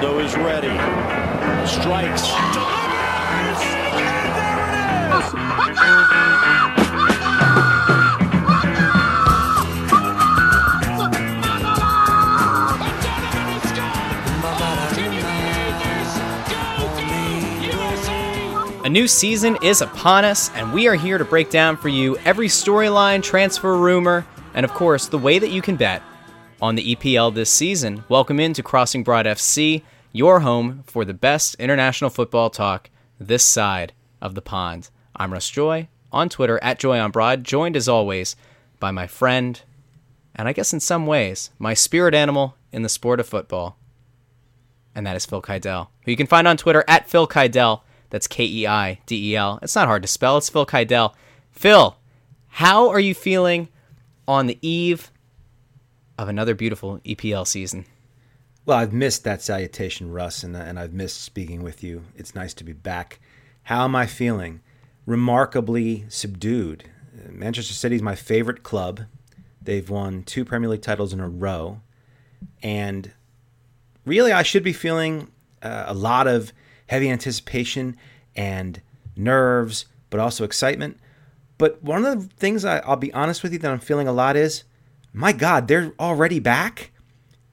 Ronaldo is ready. Strikes. Delivers! And there it is! A new season is upon us, and we are here to break down for you every storyline, transfer rumor, and of course, the way that you can bet on the EPL this season. Welcome into Crossing Broad FC, your home for the best international football talk this side of the pond. I'm Russ Joy on Twitter at Joy on Broad, joined as always by my friend, and I guess in some ways, my spirit animal in the sport of football, and that is Phil Keidel, who you can find on Twitter at Phil Keidel. That's K E I D E L. It's not hard to spell. It's Phil Keidel. Phil, how are you feeling on the eve of another beautiful EPL season? Well, I've missed that salutation, Russ, and, and I've missed speaking with you. It's nice to be back. How am I feeling? Remarkably subdued. Manchester City is my favorite club. They've won two Premier League titles in a row. And really, I should be feeling uh, a lot of heavy anticipation and nerves, but also excitement. But one of the things I, will be honest with you that I'm feeling a lot is, my God, they're already back.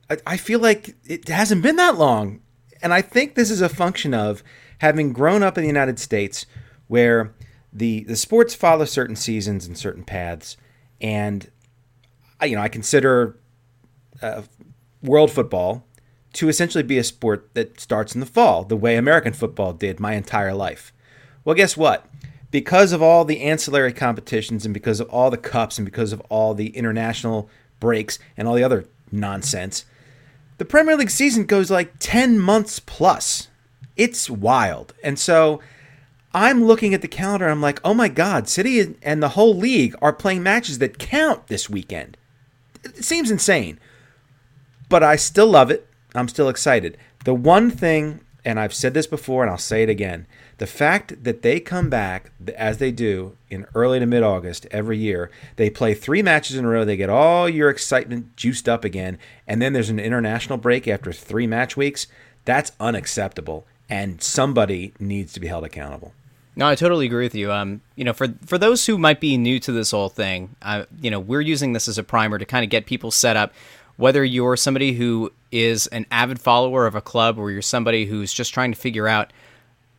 I, I feel like it hasn't been that long. And I think this is a function of having grown up in the United States where the, the sports follow certain seasons and certain paths. And, you know, I consider uh, world football to essentially be a sport that starts in the fall, the way American football did my entire life. Well, guess what? Because of all the ancillary competitions and because of all the cups and because of all the international breaks and all the other nonsense, the Premier League season goes like 10 months plus. It's wild. And so I'm looking at the calendar. I'm like, oh my God, City and the whole league are playing matches that count this weekend. It seems insane. But I still love it. I'm still excited. The one thing, and I've said this before and I'll say it again the fact that they come back as they do in early to mid August every year, they play three matches in a row, they get all your excitement juiced up again, and then there's an international break after three match weeks. That's unacceptable, and somebody needs to be held accountable. No, I totally agree with you. Um, you know, for for those who might be new to this whole thing, uh, you know, we're using this as a primer to kind of get people set up whether you're somebody who is an avid follower of a club or you're somebody who's just trying to figure out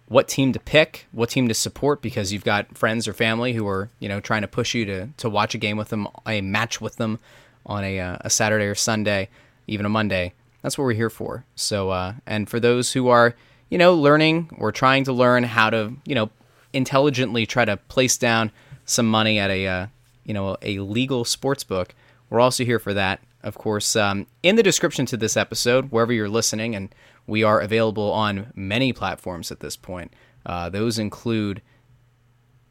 what team to pick, what team to support because you've got friends or family who are, you know, trying to push you to, to watch a game with them, a match with them on a, uh, a Saturday or Sunday, even a Monday. That's what we're here for. So, uh, and for those who are, you know, learning or trying to learn how to, you know, intelligently try to place down some money at a, uh, you know, a legal sports book, we're also here for that of course, um, in the description to this episode, wherever you're listening, and we are available on many platforms at this point. Uh, those include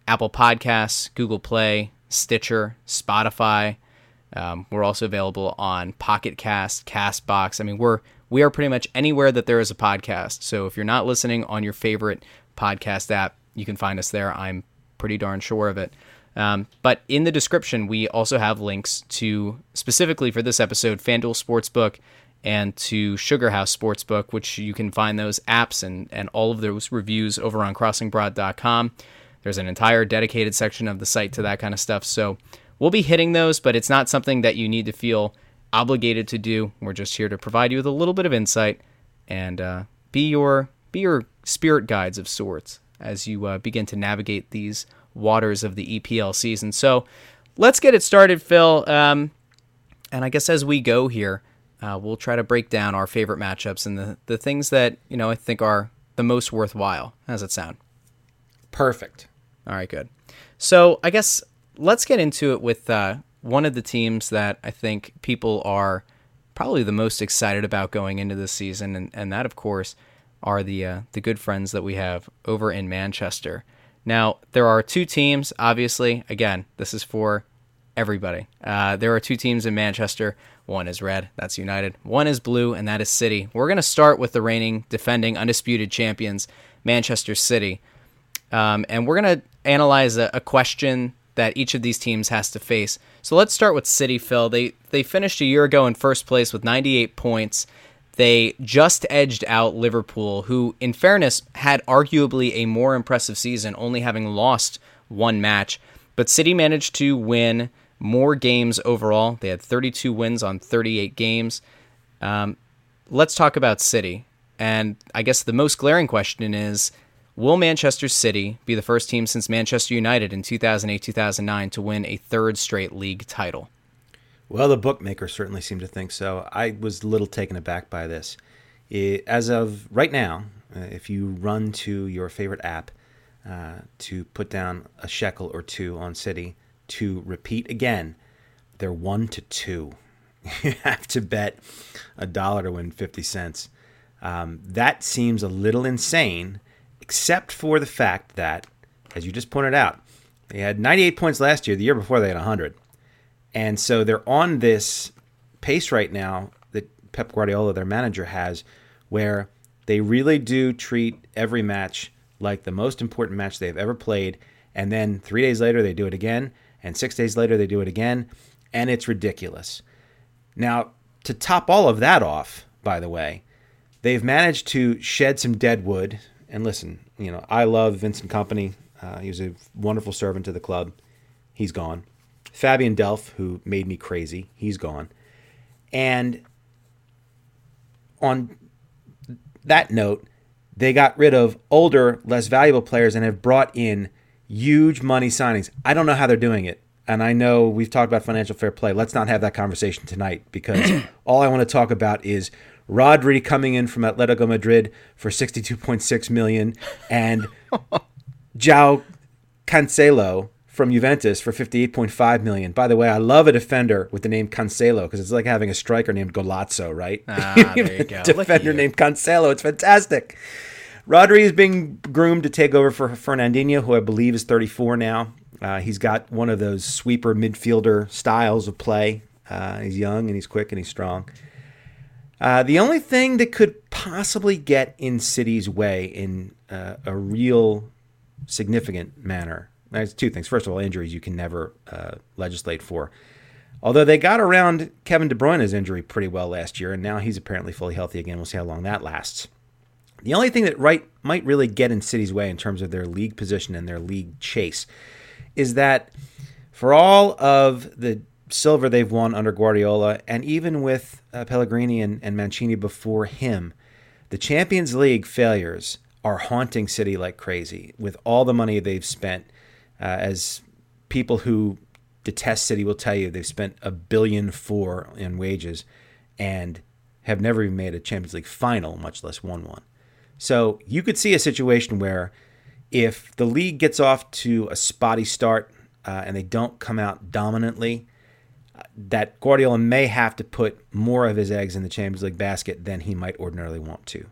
Apple Podcasts, Google Play, Stitcher, Spotify. Um, we're also available on Pocket Cast, Castbox. I mean, we're we are pretty much anywhere that there is a podcast. So if you're not listening on your favorite podcast app, you can find us there. I'm pretty darn sure of it. Um, but in the description, we also have links to specifically for this episode, FanDuel Sportsbook and to Sugar House Sportsbook, which you can find those apps and, and all of those reviews over on crossingbroad.com. There's an entire dedicated section of the site to that kind of stuff. So we'll be hitting those, but it's not something that you need to feel obligated to do. We're just here to provide you with a little bit of insight and uh, be your be your spirit guides of sorts as you uh, begin to navigate these waters of the EPL season. So let's get it started, Phil. Um, and I guess as we go here, uh, we'll try to break down our favorite matchups and the, the things that, you know, I think are the most worthwhile. How does it sound? Perfect. All right, good. So I guess let's get into it with uh, one of the teams that I think people are probably the most excited about going into this season, and, and that, of course, are the uh, the good friends that we have over in Manchester. Now, there are two teams, obviously. Again, this is for everybody. Uh, there are two teams in Manchester. One is red, that's United. One is blue, and that is City. We're going to start with the reigning, defending, undisputed champions, Manchester City. Um, and we're going to analyze a, a, question that each of these teams has to face. So let's start with City, Phil. They, they finished a year ago in first place with 98 points. They just edged out Liverpool, who, in fairness, had arguably a more impressive season, only having lost one match. But City managed to win more games overall. They had 32 wins on 38 games. Um, let's talk about City. And I guess the most glaring question is Will Manchester City be the first team since Manchester United in 2008 2009 to win a third straight league title? Well, the bookmakers certainly seem to think so. I was a little taken aback by this. It, as of right now, uh, if you run to your favorite app uh, to put down a shekel or two on City to repeat again, they're one to two. you have to bet a dollar to win 50 cents. Um, that seems a little insane, except for the fact that, as you just pointed out, they had 98 points last year. The year before, they had 100. And so they're on this pace right now that Pep Guardiola, their manager, has where they really do treat every match like the most important match they've ever played. And then three days later, they do it again. And six days later, they do it again. And it's ridiculous. Now, to top all of that off, by the way, they've managed to shed some dead wood. And listen, you know, I love Vincent Kompany. Uh, he was a wonderful servant to the club. He's gone. Fabian Delph, who made me crazy, he's gone. And on that note, they got rid of older, less valuable players and have brought in huge money signings. I don't know how they're doing it. And I know we've talked about financial fair play. Let's not have that conversation tonight because all I want to talk about is Rodri coming in from Atletico Madrid for 62.6 million and João Cancelo from Juventus for 58.5 million. By the way, I love a defender with the name Cancelo because it's like having a striker named Golazzo, right? Ah, there you go. defender named Cancelo. It's fantastic. Rodri is being groomed to take over for Fernandinho, who I believe is 34 now. Uh, he's got one of those sweeper midfielder styles of play. Uh, he's young and he's quick and he's strong. Uh, the only thing that could possibly get in City's way in uh, a real significant manner there's two things. First of all, injuries you can never uh, legislate for. Although they got around Kevin De Bruyne's injury pretty well last year, and now he's apparently fully healthy again. We'll see how long that lasts. The only thing that right might really get in City's way in terms of their league position and their league chase is that for all of the silver they've won under Guardiola, and even with uh, Pellegrini and, and Mancini before him, the Champions League failures are haunting City like crazy with all the money they've spent uh, as people who detest City will tell you, they've spent a billion four in wages and have never even made a Champions League final, much less won one. So you could see a situation where if the league gets off to a spotty start uh, and they don't come out dominantly, uh, that Guardiola may have to put more of his eggs in the Champions League basket than he might ordinarily want to.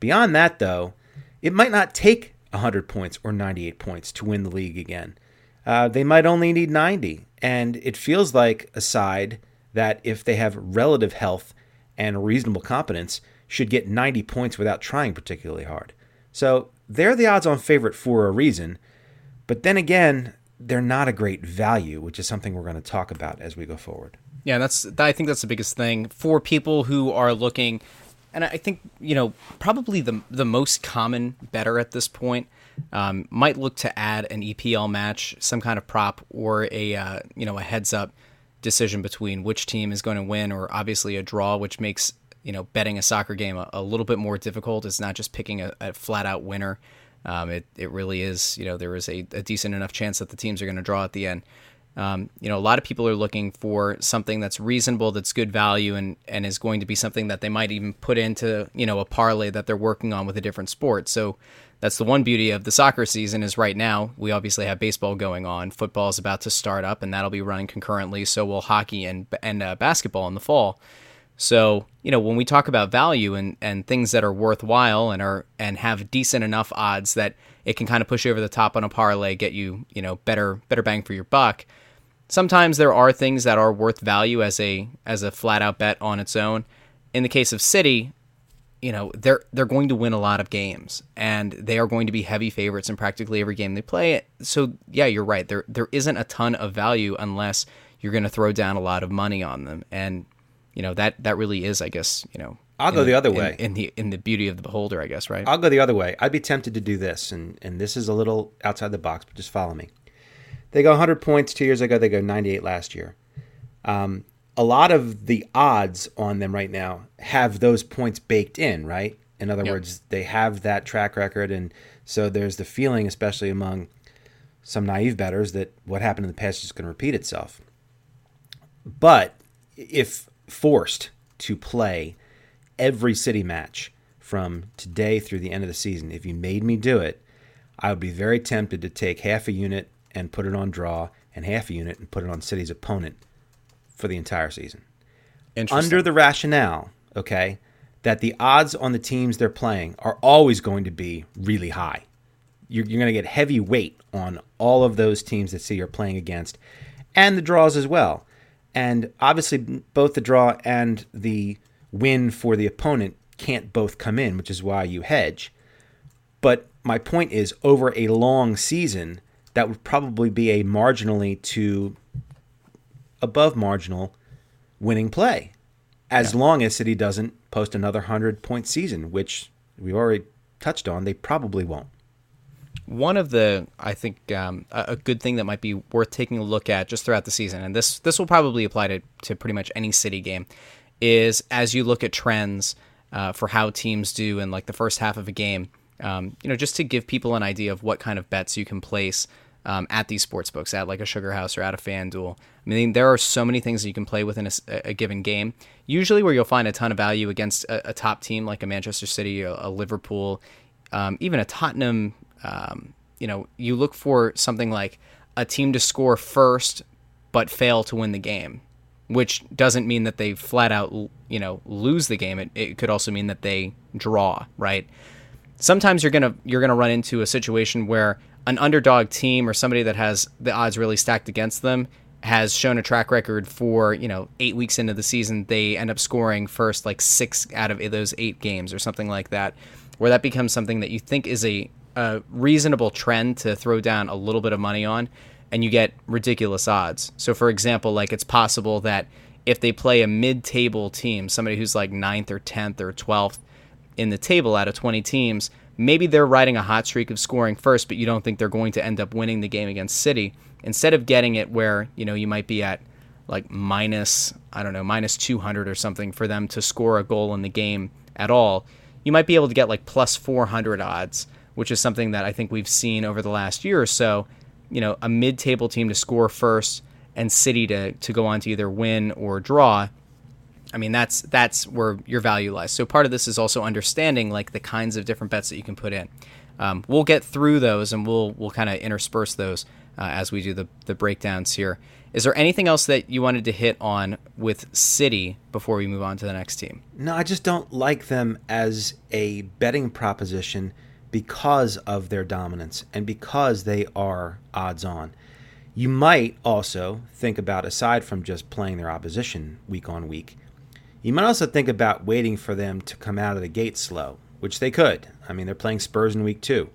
Beyond that, though, it might not take 100 points or 98 points to win the league again. Uh, they might only need 90. And it feels like a side that, if they have relative health and reasonable competence, should get 90 points without trying particularly hard. So they're the odds on favorite for a reason. But then again, they're not a great value, which is something we're going to talk about as we go forward. Yeah, that's I think that's the biggest thing for people who are looking and I think you know probably the the most common bettor at this point um, might look to add an EPL match, some kind of prop, or a uh, you know a heads up decision between which team is going to win, or obviously a draw, which makes you know betting a soccer game a, a little bit more difficult. It's not just picking a, a flat out winner. Um, it it really is you know there is a, a decent enough chance that the teams are going to draw at the end. Um, you know, a lot of people are looking for something that's reasonable, that's good value, and and is going to be something that they might even put into you know a parlay that they're working on with a different sport. So that's the one beauty of the soccer season is right now we obviously have baseball going on, football is about to start up, and that'll be running concurrently. So will hockey and and uh, basketball in the fall. So you know when we talk about value and and things that are worthwhile and are and have decent enough odds that it can kind of push you over the top on a parlay, get you you know better better bang for your buck sometimes there are things that are worth value as a as a flat out bet on its own. In the case of City, you know they're they're going to win a lot of games and they are going to be heavy favorites in practically every game they play. So yeah, you're right. There there isn't a ton of value unless you're going to throw down a lot of money on them, and you know that that really is, I guess, you know. I'll go the other way. in, in the in the beauty of the beholder, I guess, right? I'll go the other way. I'd be tempted to do this, and, and this is a little outside the box, but just follow me. They go 100 points two years ago. They go 98 last year. Um, a lot of the odds on them right now have those points baked in, right? In other Yep. words, they have that track record, and so there's the feeling, especially among some naive bettors, that what happened in the past is going to repeat itself. But if forced to play every city match from today through the end of the season, if you made me do it, I would be very tempted to take half a unit and put it on draw and half a unit and put it on city's opponent for the entire season. Under the rationale, okay, that the odds on the teams they're playing are always going to be really high. You're, you're going to get heavy weight on all of those teams that City are playing against and the draws as well. And obviously, both the draw and the win for the opponent can't both come in, which is why you hedge. But my point is, over a long season, that would probably be a marginally to above marginal winning play, as long as City doesn't post another 100 point season, which we already touched on, they probably won't. One of the, I think, um, a, a good thing that might be worth taking a look at just throughout the season, and this this will probably apply to, to pretty much any city game, is as you look at trends uh, for how teams do in like the first half of a game, um, you know, just to give people an idea of what kind of bets you can place um, at these sports books, at like a Sugar House or at a FanDuel. I mean, there are so many things that you can play within a given game. Usually, where you'll find a ton of value against a, a top team like a Manchester City, a, a Liverpool, um, even a Tottenham. Um, you know, you look for something like a team to score first but fail to win the game, which doesn't mean that they flat out, you know, lose the game. It, it could also mean that they draw, right? sometimes you're gonna you're gonna run into a situation where an underdog team or somebody that has the odds really stacked against them has shown a track record for you know eight weeks into the season they end up scoring first like six out of those eight games or something like that where that becomes something that you think is a, a reasonable trend to throw down a little bit of money on and you get ridiculous odds so for example like it's possible that if they play a mid-table team somebody who's like ninth or 10th or 12th in the table out of 20 teams, maybe they're riding a hot streak of scoring first, but you don't think they're going to end up winning the game against City. Instead of getting it where, you know, you might be at like minus, I don't know, minus 200 or something for them to score a goal in the game at all, you might be able to get like plus 400 odds, which is something that I think we've seen over the last year or so. You know, a mid table team to score first and City to, to go on to either win or draw I mean, that's that's where your value lies. So part of this is also understanding like the kinds of different bets that you can put in. Um, we'll get through those and we'll we'll kind of intersperse those uh, as we do the the breakdowns here. Is there anything else that you wanted to hit on with City before we move on to the next team? No, I just don't like them as a betting proposition because of their dominance and because they are odds on. You might also think about, aside from just playing their opposition week on week, you might also think about waiting for them to come out of the gate slow, which they could. I mean, they're playing Spurs in week two.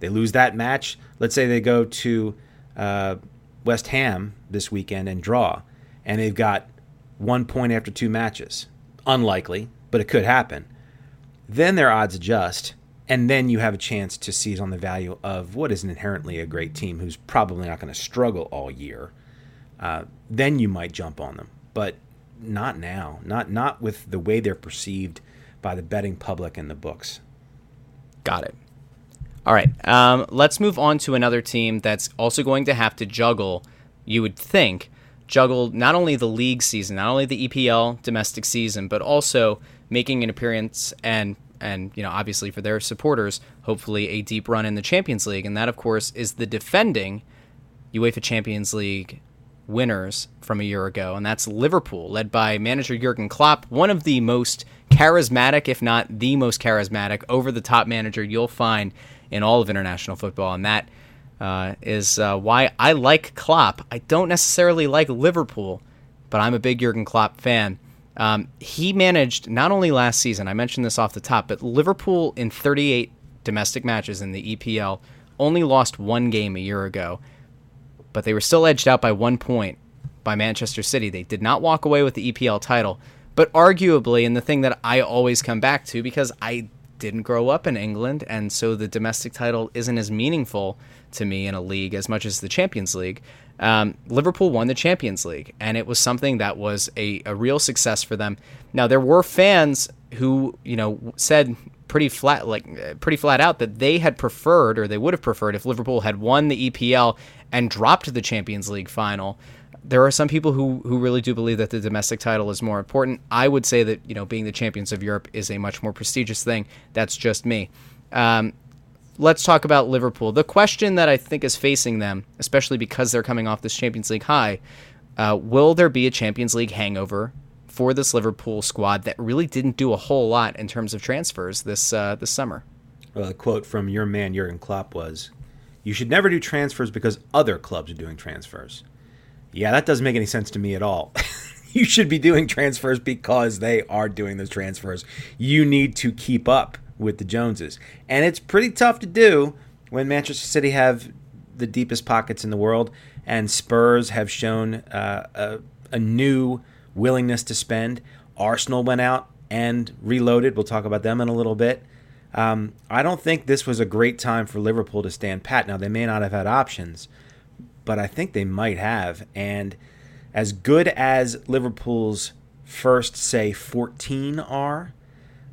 They lose that match. Let's say they go to uh, West Ham this weekend and draw, and they've got one point after two matches. Unlikely, but it could happen. Then their odds adjust, and then you have a chance to seize on the value of what is inherently a great team who's probably not going to struggle all year. Uh, then you might jump on them, but not now. Not not with the way they're perceived by the betting public and the books. Got it. All right. Um, let's move on to another team that's also going to have to juggle, you would think, juggle not only the league season, not only the EPL domestic season, but also making an appearance and and you know obviously for their supporters, hopefully a deep run in the Champions League, and that of course is the defending UEFA Champions League winners from a year ago, and that's Liverpool, led by manager Jurgen Klopp, one of the most charismatic, if not the most charismatic, over the top manager you'll find in all of international football, and that uh, is uh, why I like Klopp. I don't necessarily like Liverpool, but I'm a big Jurgen Klopp fan. Um, he managed not only last season, I mentioned this off the top, but Liverpool in 38 domestic matches in the EPL only lost one game a year ago but they were still edged out by one point by Manchester City. They did not walk away with the EPL title, But arguably, and the thing that I always come back to because I didn't grow up in England, and so the domestic title isn't as meaningful to me in a league as much as the Champions League. Um, Liverpool won the Champions League, and it was something that was a, a real success for them. Now there were fans who you know said pretty flat like pretty flat out that they had preferred or they would have preferred if Liverpool had won the EPL and dropped the Champions League final. There are some people who who really do believe that the domestic title is more important. I would say that you know being the champions of Europe is a much more prestigious thing. That's just me. Um, let's talk about Liverpool. The question that I think is facing them, especially because they're coming off this Champions League high, uh, will there be a Champions League hangover for this Liverpool squad that really didn't do a whole lot in terms of transfers this uh, this summer? Well, a quote from your man Jurgen Klopp was, "You should never do transfers because other clubs are doing transfers." Yeah, that doesn't make any sense to me at all. you should be doing transfers because they are doing those transfers. You need to keep up with the Joneses, and it's pretty tough to do when Manchester City have the deepest pockets in the world, and Spurs have shown uh, a, a new willingness to spend. Arsenal went out and reloaded. We'll talk about them in a little bit. Um, I don't think this was a great time for Liverpool to stand pat. Now, they may not have had options, but I think they might have. And as good as Liverpool's first, say, 14 are,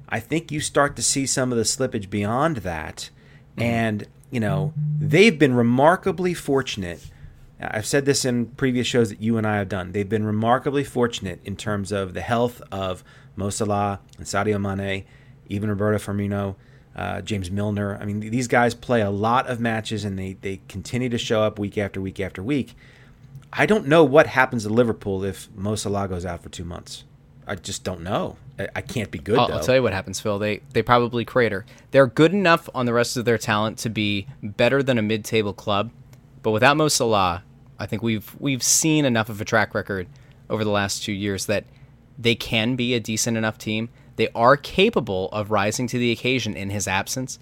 I think you start to see some of the slippage beyond that. Mm-hmm. And, you know, they've been remarkably fortunate I've said this in previous shows that you and I have done. They've been remarkably fortunate in terms of the health of Mo Salah and Sadio Mane, even Roberto Firmino, uh, James Milner. I mean, these guys play a lot of matches and they, they continue to show up week after week after week. I don't know what happens to Liverpool if Mo Salah goes out for two months. I just don't know. I, I can't be good. I'll, I'll, tell you what happens, Phil. They they probably crater. They're good enough on the rest of their talent to be better than a mid-table club, but without Mo Salah, I think we've we've seen enough of a track record over the last two years that they can be a decent enough team. They are capable of rising to the occasion in his absence.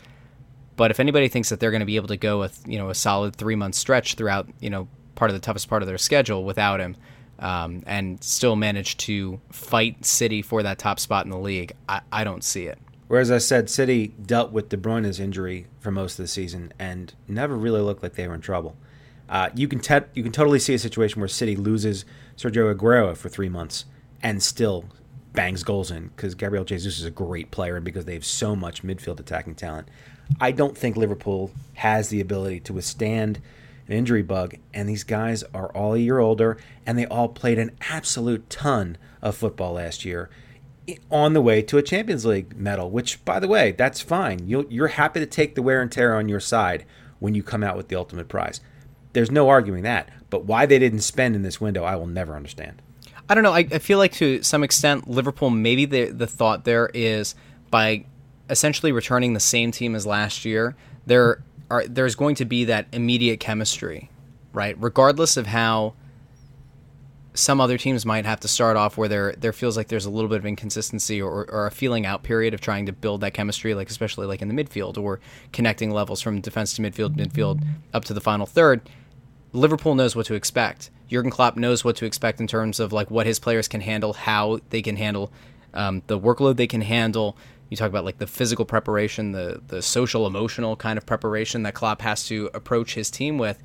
But if anybody thinks that they're going to be able to go with you know a solid three month stretch throughout you know part of the toughest part of their schedule without him, um, and still manage to fight City for that top spot in the league, I, I don't see it. Whereas I said City dealt with De Bruyne's injury for most of the season and never really looked like they were in trouble. Uh, you can te- you can totally see a situation where City loses Sergio Aguero for three months and still bangs goals in because Gabriel Jesus is a great player and because they have so much midfield attacking talent. I don't think Liverpool has the ability to withstand an injury bug, and these guys are all a year older, and they all played an absolute ton of football last year on the way to a Champions League medal, which, by the way, that's fine. you are happy to take the wear and tear on your side when you come out with the ultimate prize. There's no arguing that. But why they didn't spend in this window, I will never understand. I don't know. I, I feel like to some extent, Liverpool, maybe the, the thought there is by essentially returning the same team as last year, there are there's going to be that immediate chemistry, right? Regardless of how some other teams might have to start off where there there feels like there's a little bit of inconsistency or, or a feeling out period of trying to build that chemistry, like especially like in the midfield or connecting levels from defense to midfield, midfield up to the final third. Liverpool knows what to expect. Jurgen Klopp knows what to expect in terms of like what his players can handle, how they can handle um, the workload they can handle. You talk about like the physical preparation, the the social emotional kind of preparation that Klopp has to approach his team with.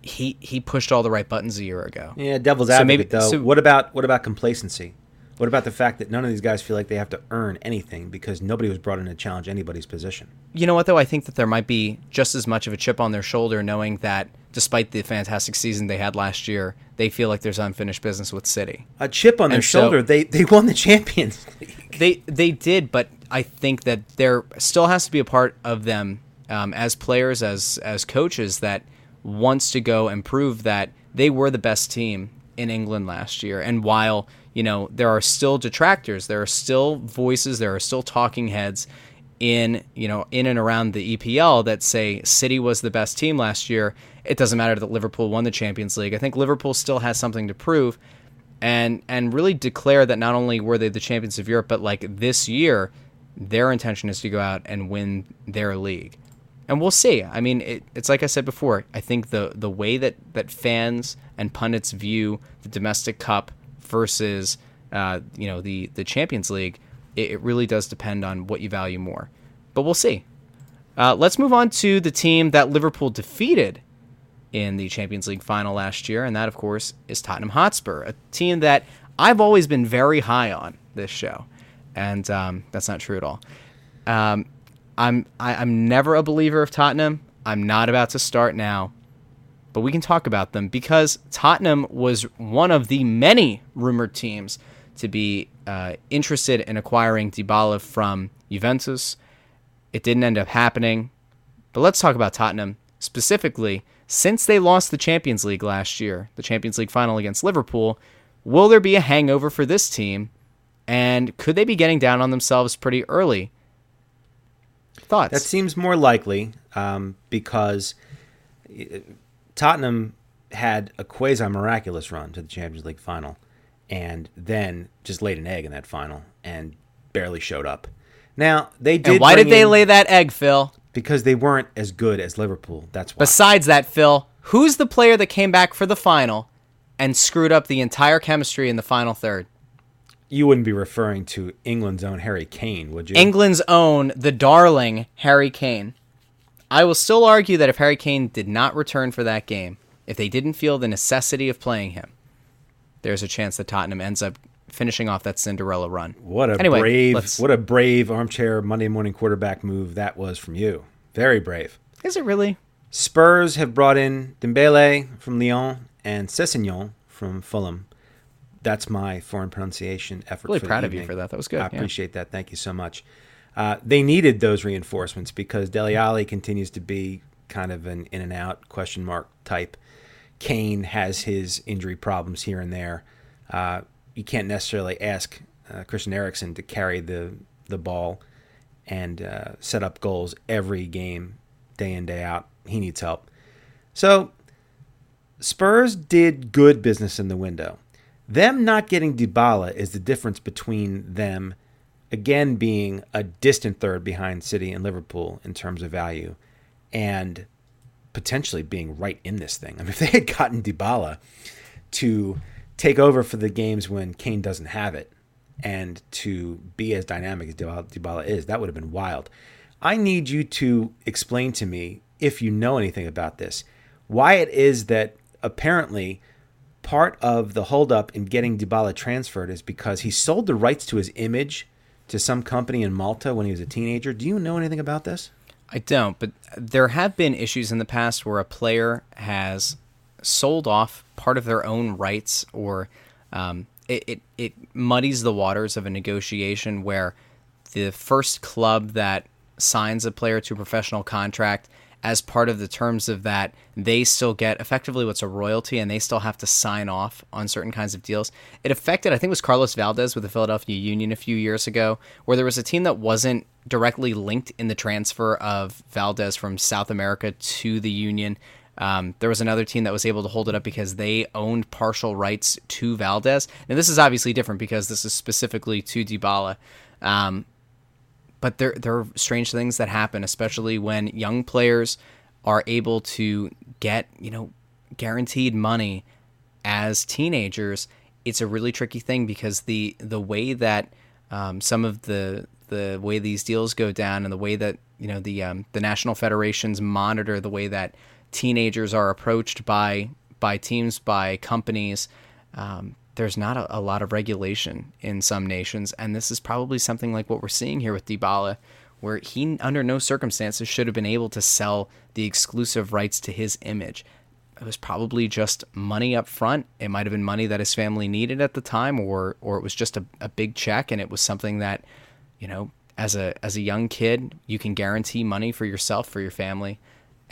He he pushed all the right buttons a year ago. Yeah, devil's advocate so maybe, though. So, what about what about complacency? What about the fact that none of these guys feel like they have to earn anything because nobody was brought in to challenge anybody's position? You know what, though? I think that there might be just as much of a chip on their shoulder knowing that despite the fantastic season they had last year, they feel like there's unfinished business with City. A chip on their and shoulder. So, they, they won the Champions League. They, they did, but I think that there still has to be a part of them um, as players, as, as coaches, that wants to go and prove that they were the best team in England last year. And while you know, there are still detractors, there are still voices, there are still talking heads in, you know, in and around the EPL that say City was the best team last year. It doesn't matter that Liverpool won the Champions League. I think Liverpool still has something to prove and and really declare that not only were they the champions of Europe, but like this year, their intention is to go out and win their league. And we'll see. I mean, it, it's like I said before. I think the the way that, that fans and pundits view the domestic cup versus uh, you know, the the Champions League, it, it, really does depend on what you value more. But we'll see. Uh, let's move on to the team that Liverpool defeated in the Champions League final last year, and that, of course, is Tottenham Hotspur, a team that I've always been very high on this show, and um, that's not true at all. Um, I'm I, am i am never a believer of Tottenham. I'm not about to start now, but we can talk about them because Tottenham was one of the many rumored teams to be uh, interested in acquiring Dybala from Juventus. It didn't end up happening, but let's talk about Tottenham specifically. Since they lost the Champions League last year, the Champions League final against Liverpool, will there be a hangover for this team? And could they be getting down on themselves pretty early? Thoughts? That seems more likely um, because Tottenham had a quasi miraculous run to the Champions League final and then just laid an egg in that final and barely showed up. Now, they did. And why did they lay that egg, Phil? Because they weren't as good as Liverpool. That's why. Besides that, Phil, who's the player that came back for the final and screwed up the entire chemistry in the final third? You wouldn't be referring to England's own Harry Kane, would you? England's own, the darling Harry Kane. I will still argue that if Harry Kane did not return for that game, if they didn't feel the necessity of playing him, there's a chance that Tottenham ends up finishing off that Cinderella run. What a anyway, brave, what a brave armchair Monday morning quarterback move that was from you. Very brave. Is it really? Spurs have brought in Dembele from Lyon and Sessegnon from Fulham that's my foreign pronunciation effort. Really proud of you for that. That was good. I yeah. appreciate that. Thank you so much. Uh, they needed those reinforcements because Dele Alli continues to be kind of an in and out question mark type. Kane has his injury problems here and there. Uh, you can't necessarily ask uh, Christian Eriksen to carry the the ball and uh, set up goals every game, day in day out. He needs help. So Spurs did good business in the window. Them not getting Dybala is the difference between them, again, being a distant third behind City and Liverpool in terms of value, and potentially being right in this thing. I mean, if they had gotten Dybala to take over for the games when Kane doesn't have it, and to be as dynamic as Dybala is, that would have been wild. I need you to explain to me, if you know anything about this, why it is that apparently part of the holdup in getting Dybala transferred is because he sold the rights to his image to some company in Malta when he was a teenager. Do you know anything about this? I don't, but there have been issues in the past where a player has sold off part of their own rights or um, it, it, it muddies the waters of a negotiation where the first club that signs a player to a professional contract as part of the terms of that, they still get effectively what's a royalty and they still have to sign off on certain kinds of deals. It affected, I think it was Carlos Valdez with the Philadelphia Union a few years ago, where there was a team that wasn't directly linked in the transfer of Valdez from South America to the Union. Um, there was another team that was able to hold it up because they owned partial rights to Valdez. And this is obviously different because this is specifically to Dybala. Um, but there there are strange things that happen, especially when young players are able to get you know guaranteed money as teenagers. It's a really tricky thing because the the way that um, some of the the way these deals go down and the way that you know the um, the national federations monitor the way that teenagers are approached by by teams by companies um, there's not a, a, lot of regulation in some nations, and this is probably something like what we're seeing here with Dybala, where he, under no circumstances, should have been able to sell the exclusive rights to his image. It was probably just money up front. It might have been money that his family needed at the time, or or it was just a, a big check, and it was something that, you know, as a as a young kid, you can guarantee money for yourself for your family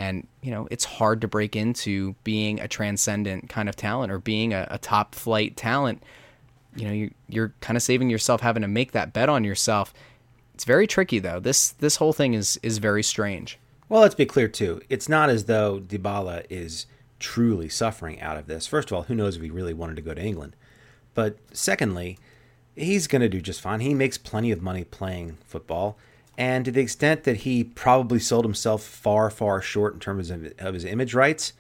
and you know it's hard to break into being a transcendent kind of talent or being a, a top flight talent. You know you're, you're kind of saving yourself having to make that bet on yourself. It's very tricky though. This this whole thing is is very strange. Well let's be clear too. It's not as though Dybala is truly suffering out of this. First of all who knows if he really wanted to go to England? But secondly he's going to do just fine. He makes plenty of money playing football and to the extent that he probably sold himself far, far short in terms of, of his image rights,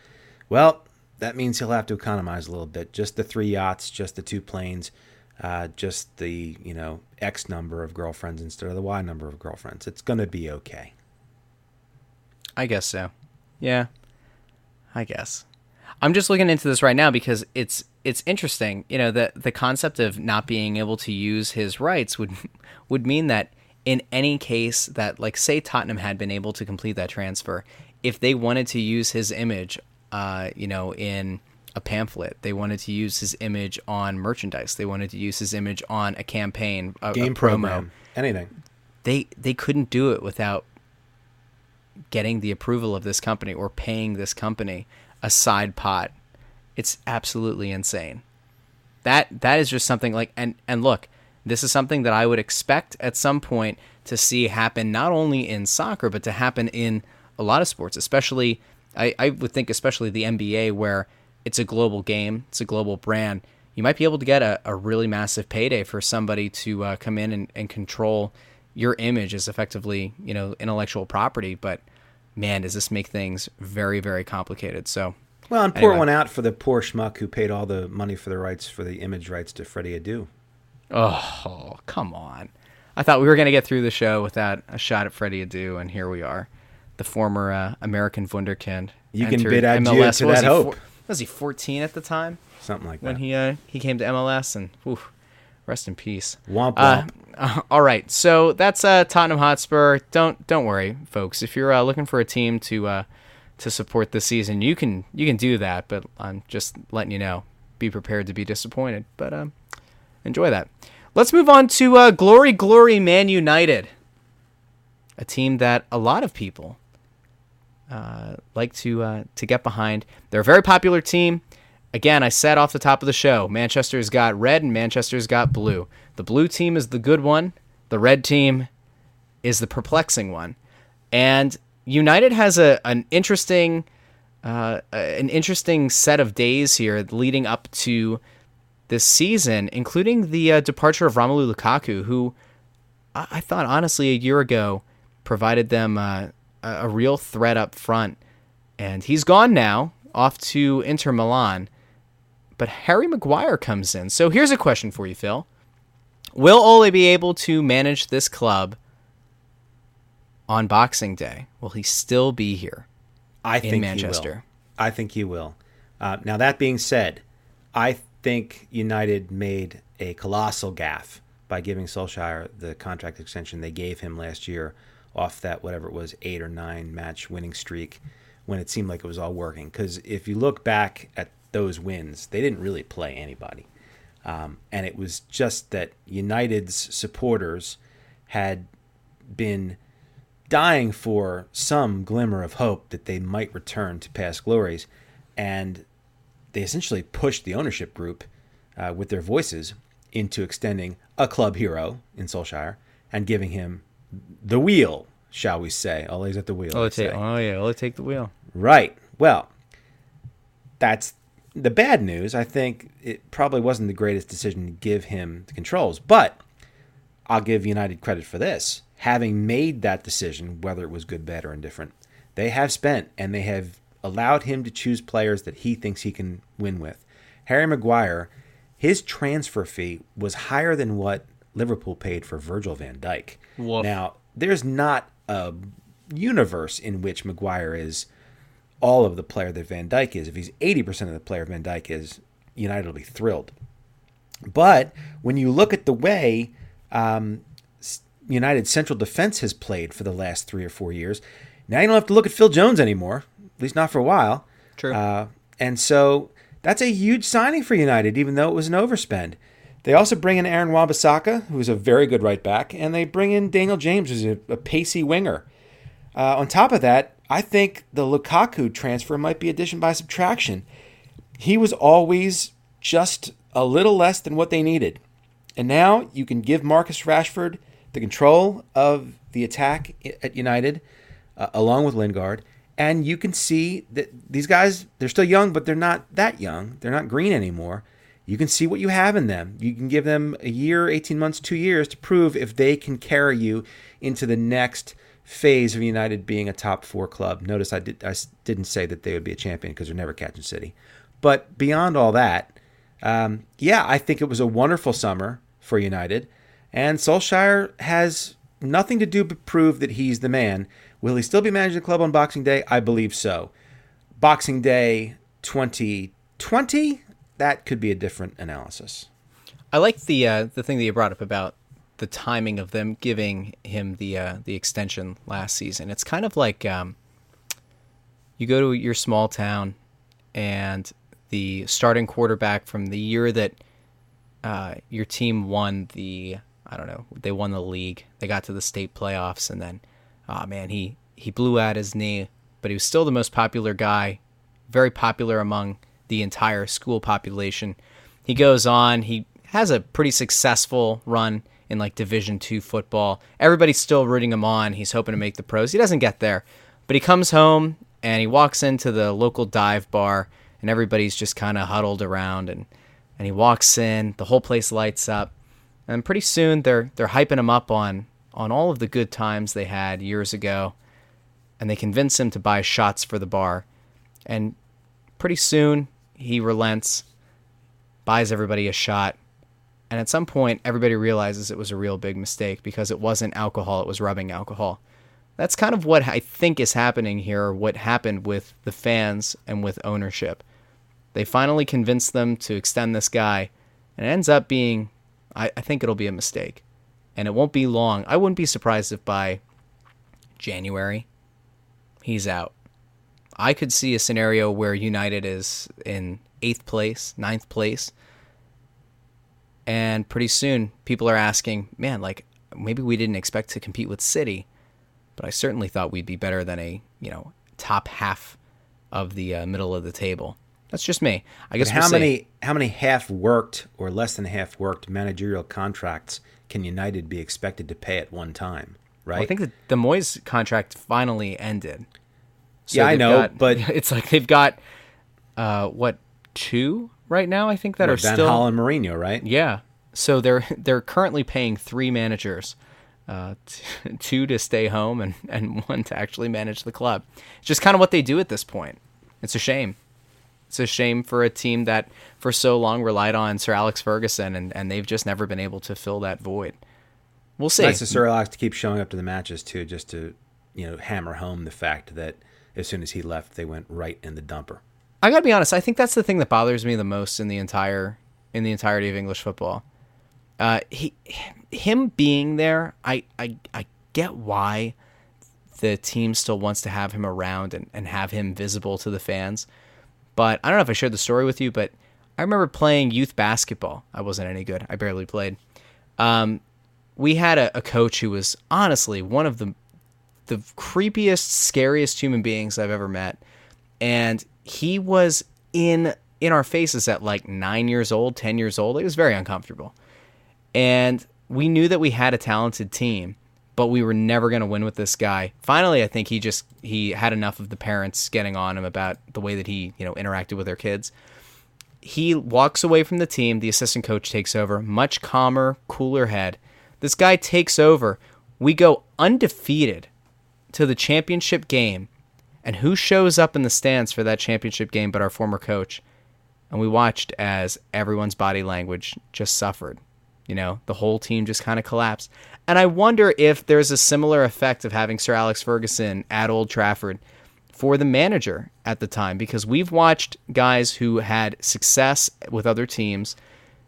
well, that means he'll have to economize a little bit. Just the three yachts, just the two planes. uh, just the you know X number of girlfriends instead of the Y number of girlfriends. It's gonna be okay. I guess so. Yeah. I guess. I'm just looking into this right now because it's it's interesting. You know, the the concept of not being able to use his rights would would mean that in any case that like say Tottenham had been able to complete that transfer, if they wanted to use his image uh, you know, in a pamphlet. They wanted to use his image on merchandise. They wanted to use his image on a campaign, a, Game a promo. program, anything. They they couldn't do it without getting the approval of this company or paying this company a side pot. It's absolutely insane. That that is just something like and and look, this is something that I would expect at some point to see happen not only in soccer but to happen in a lot of sports, especially I, I would think especially the NBA where it's a global game, it's a global brand. You might be able to get a, a really massive payday for somebody to uh, come in and, and control your image as effectively, you know, intellectual property. But man, does this make things very, very complicated. So, Well, and pour Anyway. one out for the poor schmuck who paid all the money for the rights for the image rights to Freddie Adu. Oh, come on. I thought we were going to get through the show without a shot at Freddie Adu, and here we are. The former uh, American Wunderkind. You can bid adieu to that hope. four- was he 14 at the time? Something like when that. When he uh, he came to MLS and whew, rest in peace. Womp Uh, womp. all right, so that's uh, Tottenham Hotspur. Don't don't worry, folks. If you're uh, looking for a team to uh, to support this season, you can you can do that. But I'm just letting you know, be prepared to be disappointed. But um, enjoy that. Let's move on to uh, Glory Glory Man United, a team that a lot of people uh, like to uh, to get behind. They're a very popular team. Again, I said off the top of the show, Manchester's got red and Manchester's got blue. The blue team is the good one. The red team is the perplexing one. And United has a an interesting uh, an interesting set of days here leading up to this season, including the uh, departure of Romelu Lukaku, who I, I thought honestly a year ago provided them uh, a, a real threat up front, and he's gone now, off to Inter Milan. But Harry Maguire comes in. So here's a question for you, Phil: Will Ole be able to manage this club on Boxing Day? Will he still be here? I think Manchester. He will. I think he will. Uh, now that being said, I think United made a colossal gaffe by giving Solskjaer the contract extension they gave him last year off that whatever it was eight or nine match winning streak when it seemed like it was all working. Because if you look back at those wins, they didn't really play anybody. Um, and it was just that United's supporters had been dying for some glimmer of hope that they might return to past glories. And they essentially pushed the ownership group uh, with their voices into extending a club hero in Solskjaer and giving him the wheel, shall we say. Always at the wheel. Oh, take, oh yeah, Ole take the wheel. Right. Well, that's the bad news. I think it probably wasn't the greatest decision to give him the controls, but I'll give United credit for this. Having made that decision, whether it was good, bad, or indifferent, they have spent and they have allowed him to choose players that he thinks he can win with. Harry Maguire, his transfer fee was higher than what Liverpool paid for Virgil van Dijk. Woof. Now, there's not a universe in which Maguire is all of the player that Van Dijk is. If he's 80% of the player Van Dijk is, United will be thrilled. But when you look at the way um, United's central defense has played for the last three or four years, now you don't have to look at Phil Jones anymore, at least not for a while. True. Uh, and so that's a huge signing for United, even though it was an overspend. They also bring in Aaron Wan-Bissaka, who's a very good right back, and they bring in Daniel James, who's a, a pacey winger. Uh, on top of that, I think the Lukaku transfer might be addition by subtraction. He was always just a little less than what they needed. And now you can give Marcus Rashford the control of the attack at United, uh, along with Lingard. And you can see that these guys, they're still young, but they're not that young. They're not green anymore. You can see what you have in them. You can give them a year, 18 months, two years to prove if they can carry you into the next phase of United being a top four club. Notice I, did, I didn't say that they would be a champion because they're never catching City. But beyond all that, Um, yeah, I think it was a wonderful summer for United, and Solskjaer has nothing to do but prove that he's the man. Will he still be managing the club on Boxing Day? I believe so. Boxing Day 2020, that could be a different analysis. I like the uh, the thing that you brought up about the timing of them giving him the uh, the extension last season. It's kind of like um, you go to your small town and the starting quarterback from the year that uh, your team won the I don't know they won the league. They got to the state playoffs and then oh man he he blew out his knee, but he was still the most popular guy, very popular among the entire school population. He goes on he has a pretty successful run in like Division two football. Everybody's still rooting him on. He's hoping to make the pros. He doesn't get there, but he comes home and he walks into the local dive bar, and everybody's just kind of huddled around. and And he walks in, the whole place lights up, and pretty soon they're they're hyping him up on on all of the good times they had years ago, and they convince him to buy shots for the bar, and pretty soon he relents, buys everybody a shot and at some point, everybody realizes it was a real big mistake because it wasn't alcohol, it was rubbing alcohol. That's kind of what I think is happening here, or what happened with the fans and with ownership. They finally convinced them to extend this guy, and it ends up being, I, I think it'll be a mistake. And it won't be long. I wouldn't be surprised if by January, he's out. I could see a scenario where United is in eighth place, ninth place, and pretty soon, people are asking, man, like maybe we didn't expect to compete with City, but I certainly thought we'd be better than a you know top half of the uh, middle of the table. That's just me. I guess. how many how many half worked or less than half worked managerial contracts can United be expected to pay at one time? Right. Well, I think that the Moyes contract finally ended. So Yeah, I know, got- but- it's like they've got uh, what two right now? I think that are Van still Hal and Mourinho, right? Yeah. So they're they're currently paying three managers, uh, t- two to stay home and, and one to actually manage the club. It's just kind of what they do at this point. It's a shame. It's a shame for a team that for so long relied on Sir Alex Ferguson and, and they've just never been able to fill that void. We'll see. Nice of Sir Alex to keep showing up to the matches too, just to you know hammer home the fact that as soon as he left, they went right in the dumper. I gotta be honest. I think that's the thing that bothers me the most in the entire in the entirety of English football. Uh, he, him being there, I, I, I get why the team still wants to have him around and, and have him visible to the fans. But I don't know if I shared the story with you, but I remember playing youth basketball. I wasn't any good. I barely played. Um, we had a, a coach who was honestly one of the the creepiest, scariest human beings I've ever met. And he was in in our faces at like nine years old, ten years old. It was very uncomfortable. And we knew that we had a talented team, but we were never going to win with this guy. Finally, I think he just he had enough of the parents getting on him about the way that he, you know, interacted with their kids. He walks away from the team, the assistant coach takes over, much calmer, cooler head. This guy takes over. We go undefeated to the championship game. And who shows up in the stands for that championship game but our former coach? And we watched as everyone's body language just suffered. You know, the whole team just kind of collapsed. And I wonder if there's a similar effect of having Sir Alex Ferguson at Old Trafford for the manager at the time because we've watched guys who had success with other teams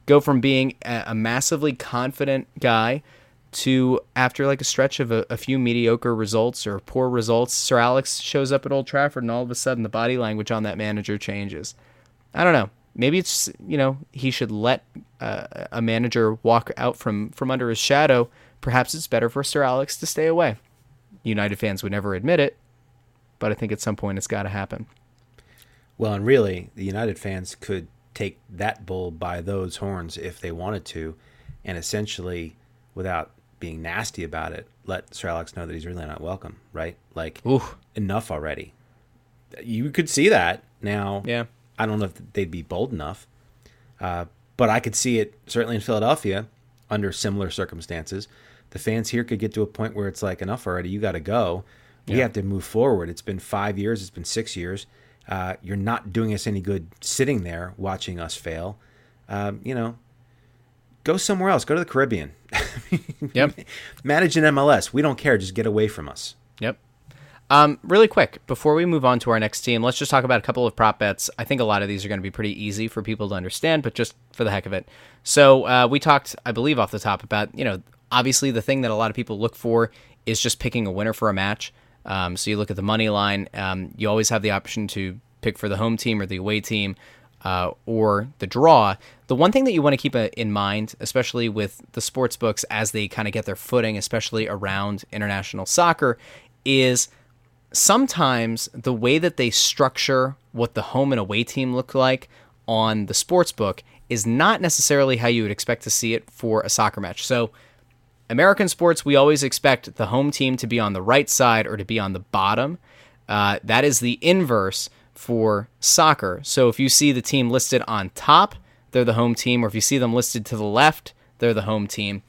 go from being a, massively confident guy to after like a stretch of a, a few mediocre results or poor results, Sir Alex shows up at Old Trafford and all of a sudden the body language on that manager changes. I don't know. Maybe it's you know he should let uh, a manager walk out from from under his shadow. Perhaps it's better for Sir Alex to stay away. United fans would never admit it, but I think at some point it's got to happen. Well, and really, the United fans could take that bull by those horns if they wanted to, and essentially, without being nasty about it, let Sir Alex know that he's really not welcome, right? Like, enough already. You could see that now. Yeah. I don't know if they'd be bold enough, uh, but I could see it certainly in Philadelphia under similar circumstances. The fans here could get to a point where it's like, enough already. You got to go. We Yeah. have to move forward. It's been five years. It's been six years. Uh, you're not doing us any good sitting there watching us fail. um, you know, go somewhere else. Go to the Caribbean. Yep. Manage an MLS. We don't care. Just get away from us. Yep. Um, really quick, before we move on to our next team, let's just talk about a couple of prop bets. I think a lot of these are going to be pretty easy for people to understand, but just for the heck of it. So uh, we talked, I believe, off the top about you know obviously the thing that a lot of people look for is just picking a winner for a match. Um, so you look at the money line. Um, you always have the option to pick for the home team or the away team. Uh, or the draw. The one thing that you want to keep uh, in mind, especially with the sports books as they kind of get their footing, especially around international soccer, is sometimes the way that they structure what the home and away team look like on the sports book is not necessarily how you would expect to see it for a soccer match. So, American sports, we always expect the home team to be on the right side or to be on the bottom. Uh, that is the inverse for soccer. So, if you see the team listed on top, they're the home team, or if you see them listed to the left, they're the home team.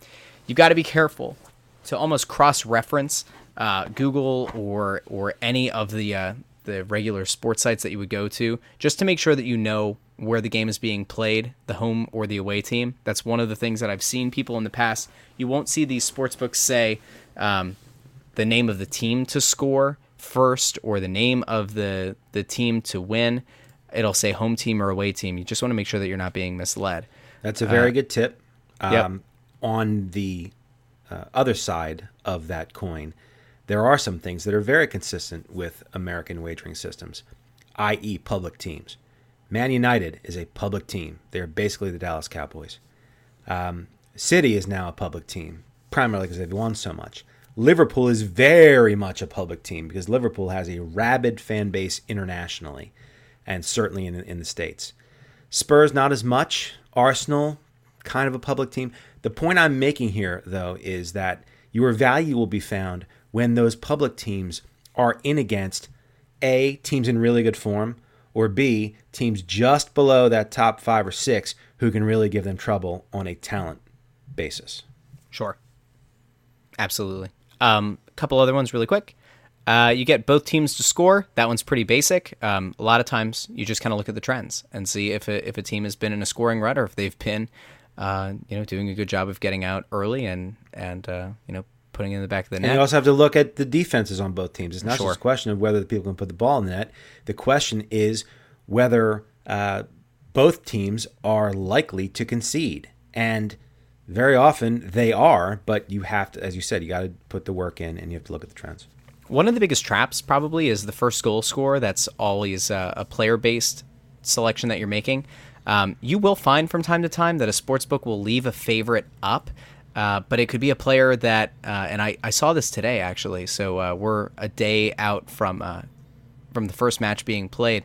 You've got to be careful to almost cross reference uh, Google or or any of the uh, the regular sports sites that you would go to, just to make sure that you know where the game is being played, the home or the away team. That's one of the things that I've seen people in the past. You won't see these sports books say um, the name of the team to score first or the name of the the team to win. It'll say home team or away team. You just want to make sure that you're not being misled. That's a very good tip. Um, yep. On the uh, other side of that coin, there are some things that are very consistent with American wagering systems, i.e., public teams. Man United is a public team. They're basically the Dallas Cowboys. Um, City is now a public team, primarily because they've won so much. Liverpool is very much a public team because Liverpool has a rabid fan base internationally and certainly in, in the States. Spurs, not as much. Arsenal, kind of a public team. The point I'm making here, though, is that your value will be found when those public teams are in against A, teams in really good form, or B, teams just below that top five or six who can really give them trouble on a talent basis. Sure. Absolutely. Um, a couple other ones really quick. Uh, you get both teams to score. That one's pretty basic. Um, a lot of times you just kind of look at the trends and see if a, if a team has been in a scoring rut or if they've been, uh, you know, doing a good job of getting out early and and uh, you know putting in the back of the net. And you also have to look at the defenses on both teams. It's not Sure. just a question of whether the people can put the ball in the net. The question is whether uh, both teams are likely to concede. And very often they are, but you have to, as you said, you got to put the work in and you have to look at the trends. One of the biggest traps probably is the first goal score. That's always uh, a player based selection that you're making. Um, you will find from time to time that a sports book will leave a favorite up, uh, but it could be a player that, uh, and I, I saw this today actually. So uh, we're a day out from uh, from the first match being played,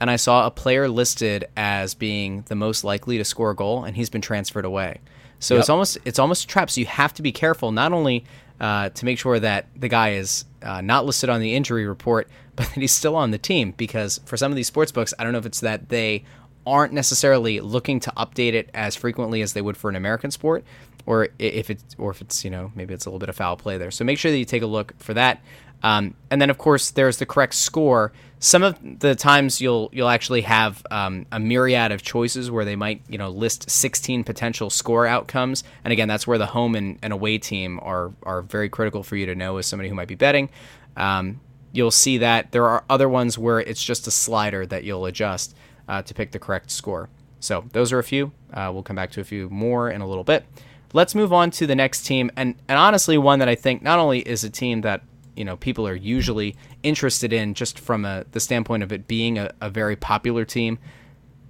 and I saw a player listed as being the most likely to score a goal, and he's been transferred away. So Yep. it's almost it's almost a trap. So you have to be careful not only uh, to make sure that the guy is uh, not listed on the injury report, but that he's still on the team. Because for some of these sports books, I don't know if it's that they aren't necessarily looking to update it as frequently as they would for an American sport, or if it's or if it's you know maybe it's a little bit of foul play there. So make sure that you take a look for that. Um, and then of course there's the correct score. Some of the times you'll you'll actually have um, a myriad of choices where they might you know list 16 potential score outcomes. And again, that's where the home and, and away team are are very critical for you to know as somebody who might be betting. Um, you'll see that there are other ones where it's just a slider that you'll adjust uh, to pick the correct score. So those are a few. Uh, we'll come back to a few more in a little bit. Let's move on to the next team, and and honestly, one that I think not only is a team that you know people are usually interested in just from a, the standpoint of it being a, a very popular team,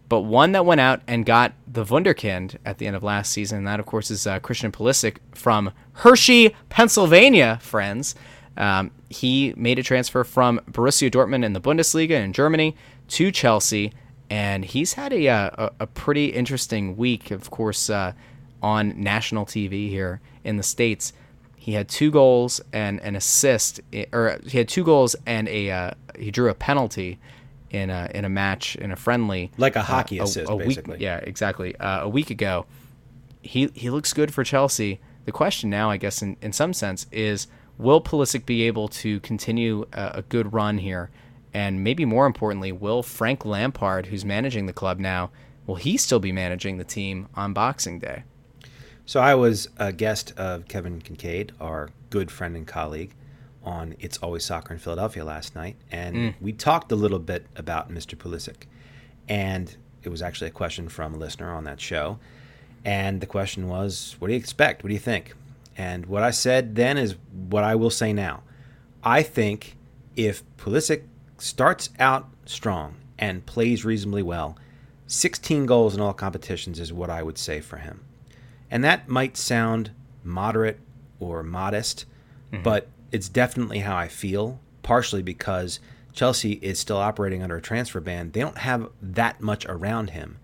but one that went out and got the Wunderkind at the end of last season. And that, of course, is uh, Christian Pulisic from Hershey, Pennsylvania, friends. Um, he made a transfer from Borussia Dortmund in the Bundesliga in Germany to Chelsea, and he's had a, uh, a, a pretty interesting week, of course, uh, on national TV here in the States. He had two goals and an assist, or he had two goals and a uh, he drew a penalty in a in a match in a friendly Like a hockey assist, week, basically. yeah, exactly. Uh, a week ago, he he looks good for Chelsea. The question now, I guess, in, in some sense, is will Pulisic be able to continue a, a good run here? And maybe more importantly, will Frank Lampard, who's managing the club now, will he still be managing the team on Boxing Day? So I was a guest of Kevin Kincaid, our good friend and colleague, on It's Always Soccer in Philadelphia last night, and mm. we talked a little bit about Mr. Pulisic, and it was actually a question from a listener on that show, and the question was, "What do you expect? What do you think?" And what I said then is what I will say now. I think if Pulisic starts out strong and plays reasonably well, 16 goals in all competitions is what I would say for him. And that might sound moderate or modest, mm-hmm. but it's definitely how I feel, partially because Chelsea is still operating under a transfer ban. They don't have that much around him.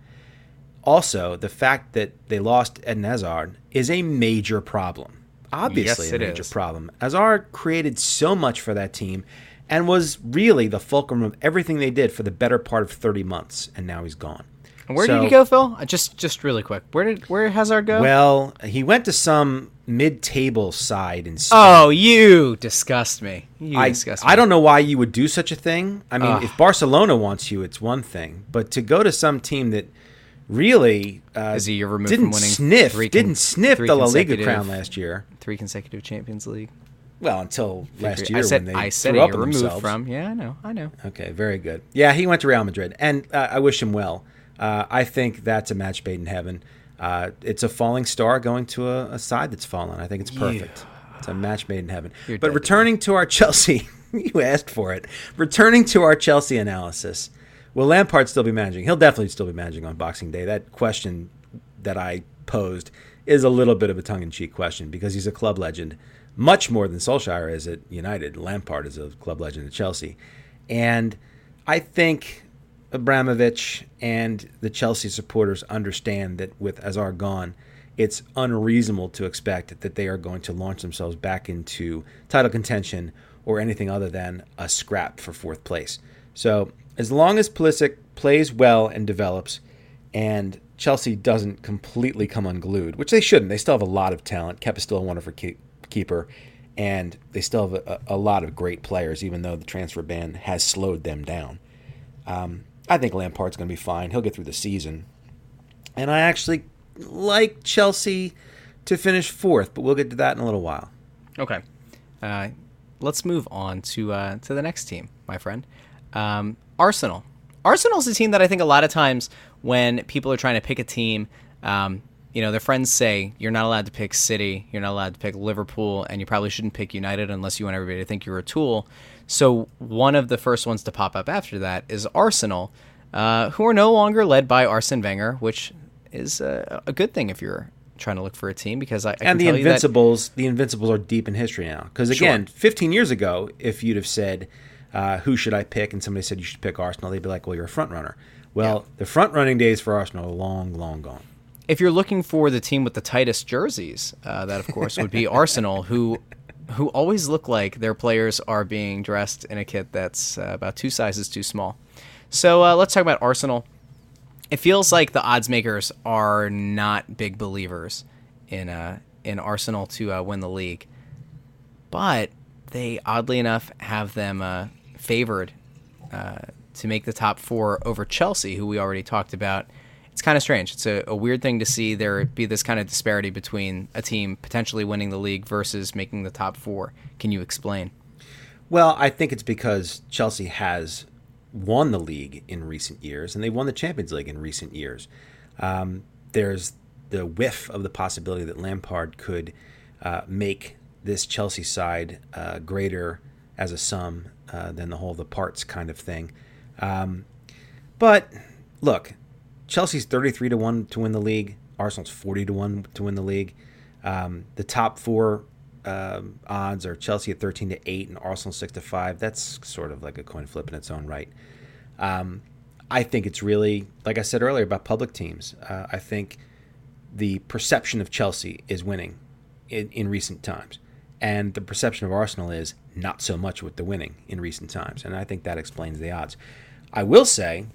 Also, the fact that they lost Eden Hazard is a major problem. Obviously, Yes, a major is. problem. Hazard created so much for that team and was really the fulcrum of everything they did for the better part of 30 months, and now he's gone. Where So- did he go, Phil? Uh, Just just really quick. Where did where Hazard go? Well, he went to some mid-table side in Spain. oh, you disgust me. You I, disgust me. I don't know why you would do such a thing. I mean, Ugh. if Barcelona wants you, it's one thing, but to go to some team that really uh, Is he year removed didn't sniff con- didn't sniff the La Liga crown last year. Three consecutive Champions League. Well, until last year I said when they I said threw up removed themselves. from. Yeah, I know. I know. Okay, very good. Yeah, he went to Real Madrid, and uh, I wish him well. Uh, I think that's a match made in heaven. Uh, it's a falling star going to a, a side that's fallen. I think it's perfect. It's a match made in heaven. You're but to returning to our Chelsea, you asked for it. Returning to our Chelsea analysis, will Lampard still be managing? He'll definitely still be managing on Boxing Day. That question that I posed is a little bit of a tongue-in-cheek question because he's a club legend, much more than Solskjaer is at United. Lampard is a club legend at Chelsea, and I think Abramovich and the Chelsea supporters understand that with Azar gone, it's unreasonable to expect that they are going to launch themselves back into title contention or anything other than a scrap for fourth place. So as long as Pulisic plays well and develops, and Chelsea doesn't completely come unglued, which they shouldn't. They still have a lot of talent. Kepa is still a wonderful keep, keeper, and they still have a, a lot of great players, even though the transfer ban has slowed them down. Um, I think Lampard's going to be fine. He'll get through the season. And I actually like Chelsea to finish fourth, but we'll get to that in a little while. Okay. Uh, let's move on to uh, to the next team, my friend. Um, Arsenal. Arsenal's a team that I think a lot of times when people are trying to pick a team, um, you know, their friends say you're not allowed to pick City, you're not allowed to pick Liverpool, and you probably shouldn't pick United unless you want everybody to think you're a tool. So one of the first ones to pop up after that is Arsenal, uh, who are no longer led by Arsene Wenger, which is a, a good thing if you're trying to look for a team because I, I can and the tell you that- Invincibles, the Invincibles are deep in history now. Because again, 15 years ago, if you'd have said, uh, "Who should I pick?" and somebody said you should pick Arsenal, they'd be like, "Well, you're a front runner." Well, the front running days for Arsenal are long, long gone. if you're looking for the team with the tightest jerseys, uh, that of course would be Arsenal, who who always look like their players are being dressed in a kit that's uh, about two sizes too small. So uh, let's talk about Arsenal. It feels like the odds makers are not big believers in uh, in Arsenal to uh, win the league, but they oddly enough have them uh, favored uh, to make the top four over Chelsea, who we already talked about. It's kind of strange. It's a, a weird thing to see there be this kind of disparity between a team potentially winning the league versus making the top four. Can you explain? Well, I think it's because Chelsea has won the league in recent years, and they won the Champions League in recent years. Um, there's the whiff of the possibility that Lampard could uh, make this Chelsea side uh, greater as a sum uh, than the whole of the parts kind of thing. Um, but look, Chelsea's 33 to 1 to win the league. Arsenal's 40 to 1 to win the league. Um, the top four um, odds are Chelsea at 13 to 8 and Arsenal 6 to 5. That's sort of like a coin flip in its own right. Um, I think it's really, like I said earlier, about public teams. Uh, I think the perception of Chelsea is winning in, in recent times. And the perception of Arsenal is not so much with the winning in recent times. And I think that explains the odds. I will say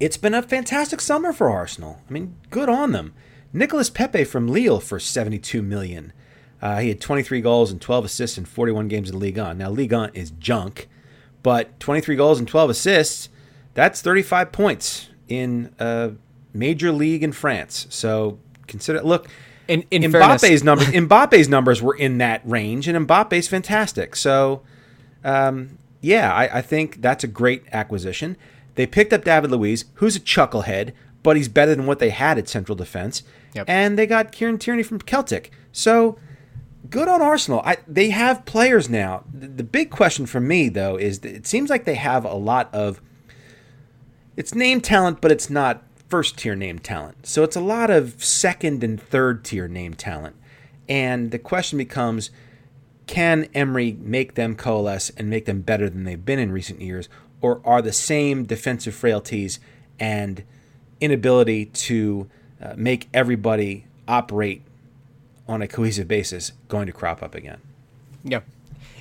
it's been a fantastic summer for Arsenal. I mean, good on them. Nicolas Pepe from Lille for 72 million. Uh, he had 23 goals and 12 assists in 41 games in Ligue 1. Now, Ligue 1 is junk, but 23 goals and 12 assists, that's 35 points in uh, major league in France. So consider look. In, in Mbappe's fairness, numbers, Mbappe's numbers were in that range, and Mbappe's fantastic. So, um, yeah, I, I think that's a great acquisition. They picked up David Luiz, who's a chucklehead, but he's better than what they had at central defense. Yep. And they got Kieran Tierney from Celtic. So good on Arsenal. I, they have players now. The, the big question for me, though, is that it seems like they have a lot of. It's name talent, but it's not first tier name talent. So it's a lot of second and third tier name talent. And the question becomes can Emery make them coalesce and make them better than they've been in recent years? Or are the same defensive frailties and inability to uh, make everybody operate on a cohesive basis going to crop up again? Yeah.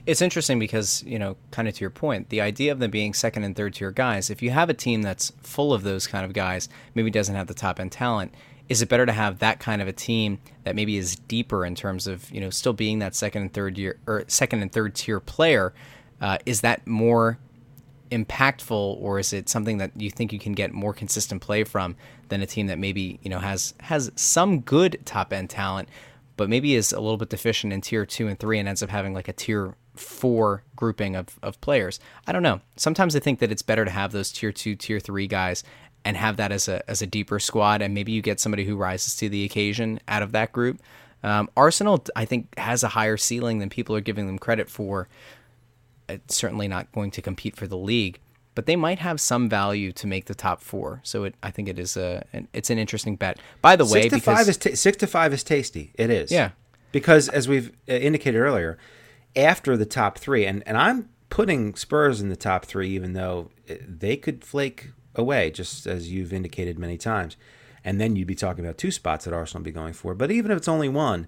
It's interesting because, you know, kind of to your point, the idea of them being second and third tier guys, if you have a team that's full of those kind of guys, maybe doesn't have the top end talent, is it better to have that kind of a team that maybe is deeper in terms of, you know, still being that second and third year or second and third tier player? Uh, is that more impactful or is it something that you think you can get more consistent play from than a team that maybe, you know, has has some good top end talent, but maybe is a little bit deficient in tier two and three and ends up having like a tier four grouping of, of players. I don't know. Sometimes I think that it's better to have those tier two, tier three guys and have that as a as a deeper squad, and maybe you get somebody who rises to the occasion out of that group. Um, Arsenal, I think, has a higher ceiling than people are giving them credit for. It's certainly not going to compete for the league, but they might have some value to make the top four. So it, I think it is a an, it's an interesting bet. By the way, six to because five is ta- six to five is tasty. It is. Yeah. Because as we've uh, indicated earlier, after the top three, and and I'm putting Spurs in the top three, even though uh, they could flake away, just as you've indicated many times, and then you'd be talking about two spots that Arsenal would be going for. But even if it's only one,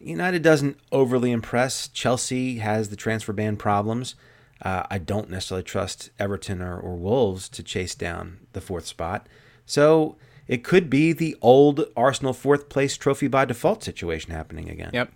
United doesn't overly impress. Chelsea has the transfer ban problems. Uh, I don't necessarily trust Everton or, or Wolves to chase down the fourth spot. So it could be the old Arsenal fourth place trophy by default situation happening again. Yep.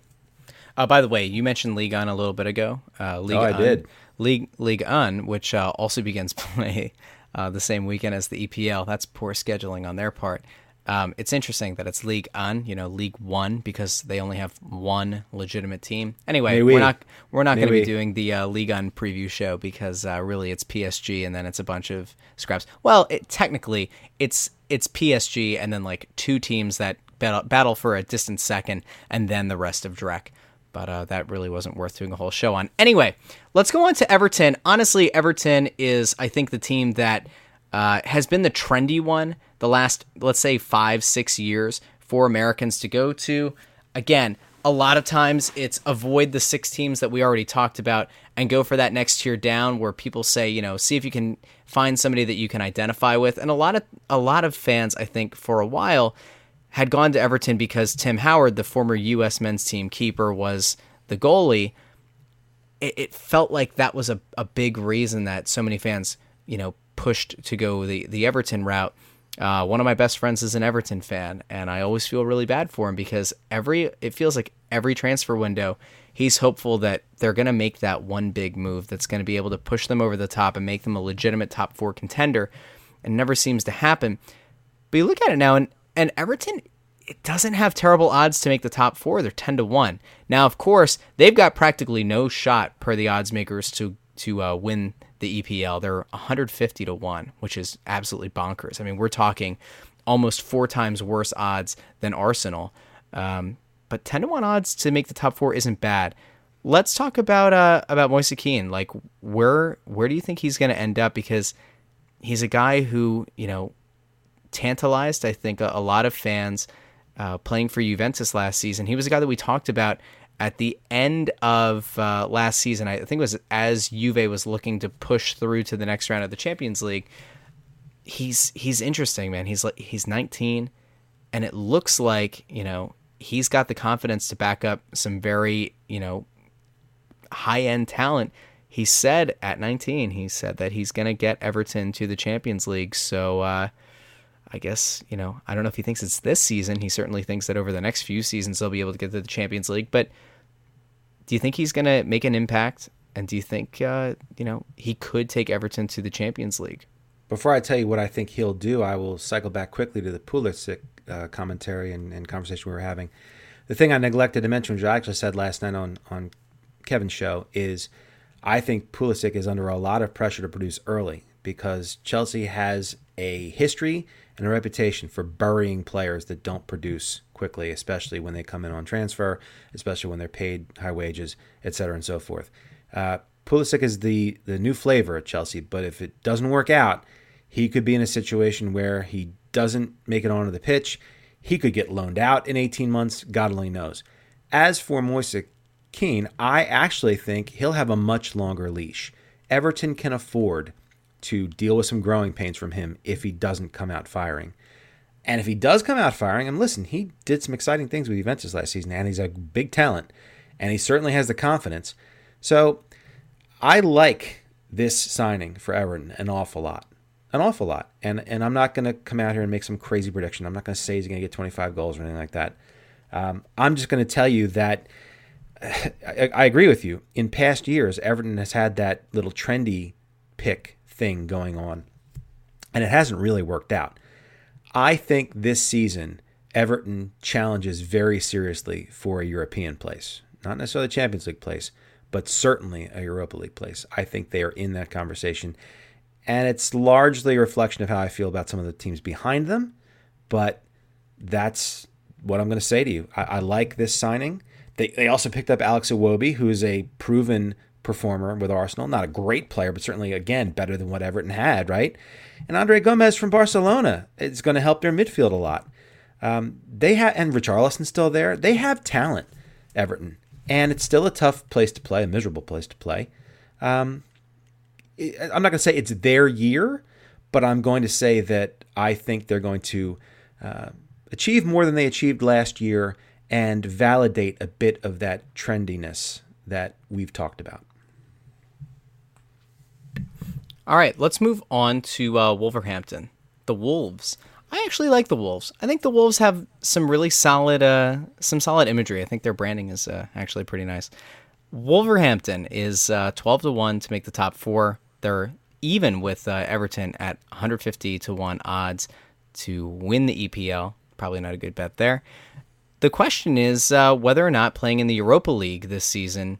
Uh, by the way, you mentioned Ligue Un a little bit ago. Uh, League Oh, I Un- did. League Ligue Un, which uh, also begins play uh, the same weekend as the EPL. That's poor scheduling on their part. Um, it's interesting that it's Ligue Un, you know, League One, because they only have one legitimate team. Anyway, we're not we're not going to be doing the uh, Ligue Un preview show because uh, really it's PSG and then it's a bunch of scraps. Well, it, technically it's it's PSG and then like two teams that battle, battle for a distant second and then the rest of Drek but uh, that really wasn't worth doing a whole show on. Anyway, let's go on to Everton. Honestly, Everton is, I think, the team that uh, has been the trendy one the last, let's say, five, six years for Americans to go to. Again, a lot of times it's avoid the six teams that we already talked about and go for that next tier down where people say, you know, see if you can find somebody that you can identify with. And a lot of a lot of fans, I think, for a while had gone to Everton because Tim Howard, the former U.S. men's team keeper, was the goalie. It, it felt like that was a, a big reason that so many fans, you know, pushed to go the, the Everton route. Uh, one of my best friends is an Everton fan, and I always feel really bad for him because every it feels like every transfer window, he's hopeful that they're going to make that one big move that's going to be able to push them over the top and make them a legitimate top four contender. and never seems to happen. But you look at it now, and, and Everton, it doesn't have terrible odds to make the top four. They're 10 to 1. Now, of course, they've got practically no shot per the odds makers to, to uh, win the EPL. They're 150 to 1, which is absolutely bonkers. I mean, we're talking almost four times worse odds than Arsenal. Um, but 10 to 1 odds to make the top four isn't bad. Let's talk about uh, about Moise Kean. Like, where where do you think he's going to end up? Because he's a guy who, you know, tantalized, I think, a, a lot of fans uh, playing for Juventus last season. He was a guy that we talked about at the end of uh, last season. I think it was as Juve was looking to push through to the next round of the Champions League. He's he's interesting, man. He's like he's 19, and it looks like you know he's got the confidence to back up some very you know high end talent. He said at 19, he said that he's going to get Everton to the Champions League. So uh, I guess, you know, I don't know if he thinks it's this season. He certainly thinks that over the next few seasons they'll be able to get to the Champions League. But do you think he's going to make an impact? And do you think, uh, you know, he could take Everton to the Champions League? before I tell you what I think he'll do, I will cycle back quickly to the Pulisic uh, commentary and, and, conversation we were having. The thing I neglected to mention, which I actually said last night on on Kevin's show, is I think Pulisic is under a lot of pressure to produce early because Chelsea has a history and a reputation for burying players that don't produce quickly, especially when they come in on transfer, especially when they're paid high wages, et cetera, and so forth. Uh, Pulisic is the the new flavor at Chelsea, but if it doesn't work out, he could be in a situation where he doesn't make it onto the pitch. He could get loaned out in 18 months. God only knows. As for Moise Kean, I actually think he'll have a much longer leash. Everton can afford to deal with some growing pains from him if he doesn't come out firing. And if he does come out firing, and listen, he did some exciting things with Juventus last season, and he's a big talent, and he certainly has the confidence. So I like this signing for Everton an awful lot. An awful lot. And and I'm not going to come out here and make some crazy prediction. I'm not going to say he's going to get 25 goals or anything like that. Um, I'm just going to tell you that I, I agree with you. In past years, Everton has had that little trendy pick thing going on, and it hasn't really worked out. I think this season, Everton challenges very seriously for a European place. Not necessarily a Champions League place, but certainly a Europa League place. I think they are in that conversation. And it's largely a reflection of how I feel about some of the teams behind them. But that's what I'm going to say to you. I, I like this signing. They, they also picked up Alex Iwobi, who is a proven performer with Arsenal. Not a great player, but certainly, again, better than what Everton had, right? And Andre Gomes from Barcelona is going to help their midfield a lot. Um, they have, and Richarlison's still there. They have talent, Everton and it's still a tough place to play, a miserable place to play. Um, I'm not going to say it's their year, but I'm going to say that I think they're going to uh, achieve more than they achieved last year and validate a bit of that trendiness that we've talked about. All right, let's move on to uh, Wolverhampton. The Wolves. I actually like the Wolves. I think the Wolves have some really solid, uh, some solid imagery. I think their branding is uh, actually pretty nice. Wolverhampton is uh, twelve to one to make the top four. They're even with uh, Everton at 150 to one odds to win the EPL. Probably not a good bet there. The question is uh, whether or not playing in the Europa League this season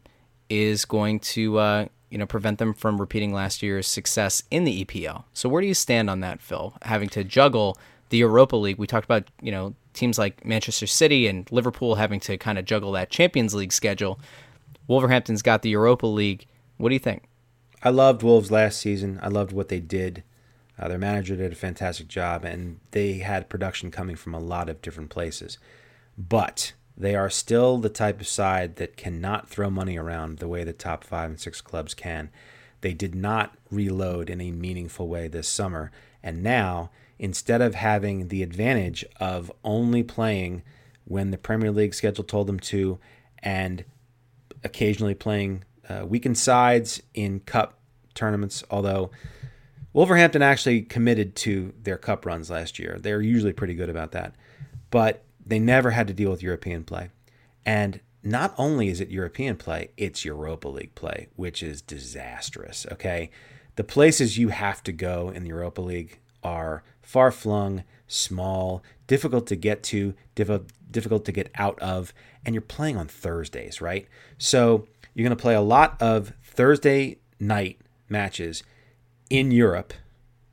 is going to, uh, you know, prevent them from repeating last year's success in the EPL. So where do you stand on that, Phil? Having to juggle the Europa League. We talked about you know teams like Manchester City and Liverpool having to kind of juggle that Champions League schedule. Wolverhampton's got the Europa League. What do you think? I loved Wolves last season. I loved what they did. Uh, their manager did a fantastic job, and they had production coming from a lot of different places. But they are still the type of side that cannot throw money around the way the top five and six clubs can. They did not reload in a meaningful way this summer, and now instead of having the advantage of only playing when the Premier League schedule told them to and occasionally playing uh, weekend sides in cup tournaments, although Wolverhampton actually committed to their cup runs last year. They're usually pretty good about that. But they never had to deal with European play. And not only is it European play, it's Europa League play, which is disastrous. Okay. The places you have to go in the Europa League are far flung, small, difficult to get to, difficult to get out of, and you're playing on Thursdays, right? So you're going to play a lot of Thursday night matches in Europe,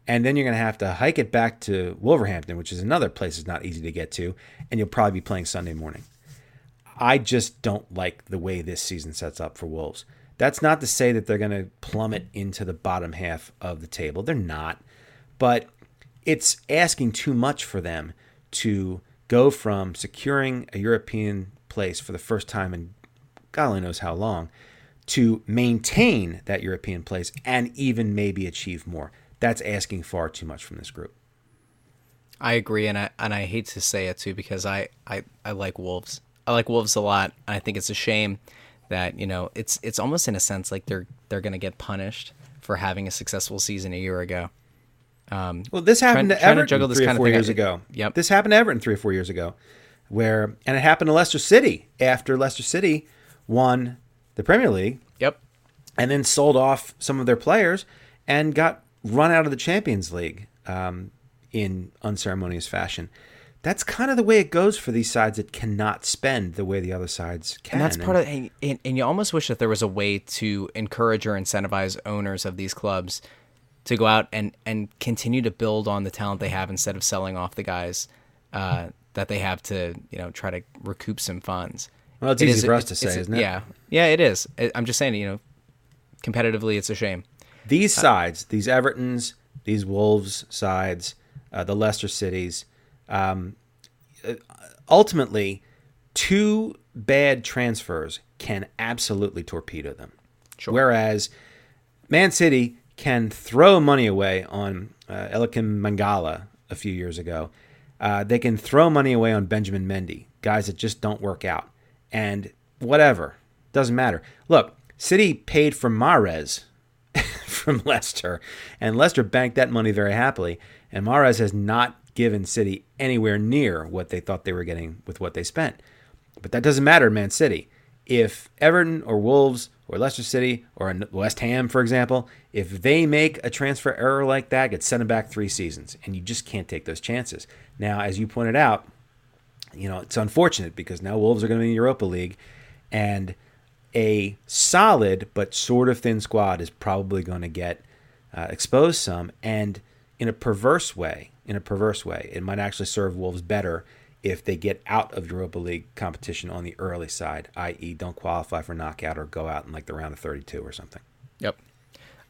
and then you're going to have to hike it back to Wolverhampton, which is another place that's not easy to get to, and you'll probably be playing Sunday morning. I just don't like the way this season sets up for Wolves. That's not to say that they're going to plummet into the bottom half of the table. They're not. But it's asking too much for them to go from securing a European place for the first time in God only knows how long to maintain that European place and even maybe achieve more. That's asking far too much from this group. I agree, and I and I hate to say it too because I, I, I like Wolves. I like Wolves a lot. And I think it's a shame that you know it's it's almost in a sense like they're they're going to get punished for having a successful season a year ago. Um, well, this happened trying, to Everton to three or four years ago. Yep. This happened to Everton three or four years ago, where and it happened to Leicester City after Leicester City won the Premier League. Yep. And then sold off some of their players and got run out of the Champions League um, in unceremonious fashion. That's kind of the way it goes for these sides that cannot spend the way the other sides can. And that's part of, and, and, and you almost wish that there was a way to encourage or incentivize owners of these clubs to go out and and continue to build on the talent they have instead of selling off the guys uh, that they have to you know try to recoup some funds. Well, it's It easy is- for us it- to say, isn't it? Yeah, yeah, it is. I'm just saying, you know, competitively, it's a shame. These sides, these Evertons, these Wolves sides, uh, the Leicester cities, um, uh, ultimately, two bad transfers can absolutely torpedo them. Whereas Man City can throw money away on uh, Eliaquim Mangala a few years ago. Uh, they can throw money away on Benjamin Mendy, guys that just don't work out. And whatever, doesn't matter. Look, City paid for Mahrez from Leicester, and Leicester banked that money very happily. And Mahrez has not given City anywhere near what they thought they were getting with what they spent. But that doesn't matter, Man City. If Everton or Wolves or Leicester City or West Ham, for example, if they make a transfer error like that, get sent back three seasons, and you just can't take those chances. Now, as you pointed out, you know it's unfortunate because now Wolves are going to be in Europa League, and a solid but sort of thin squad is probably going to get uh, exposed some, and in a perverse way, in a perverse way, it might actually serve Wolves better if they get out of Europa League competition on the early side, i.e., don't qualify for knockout or go out in like the round of 32 or something. Yep.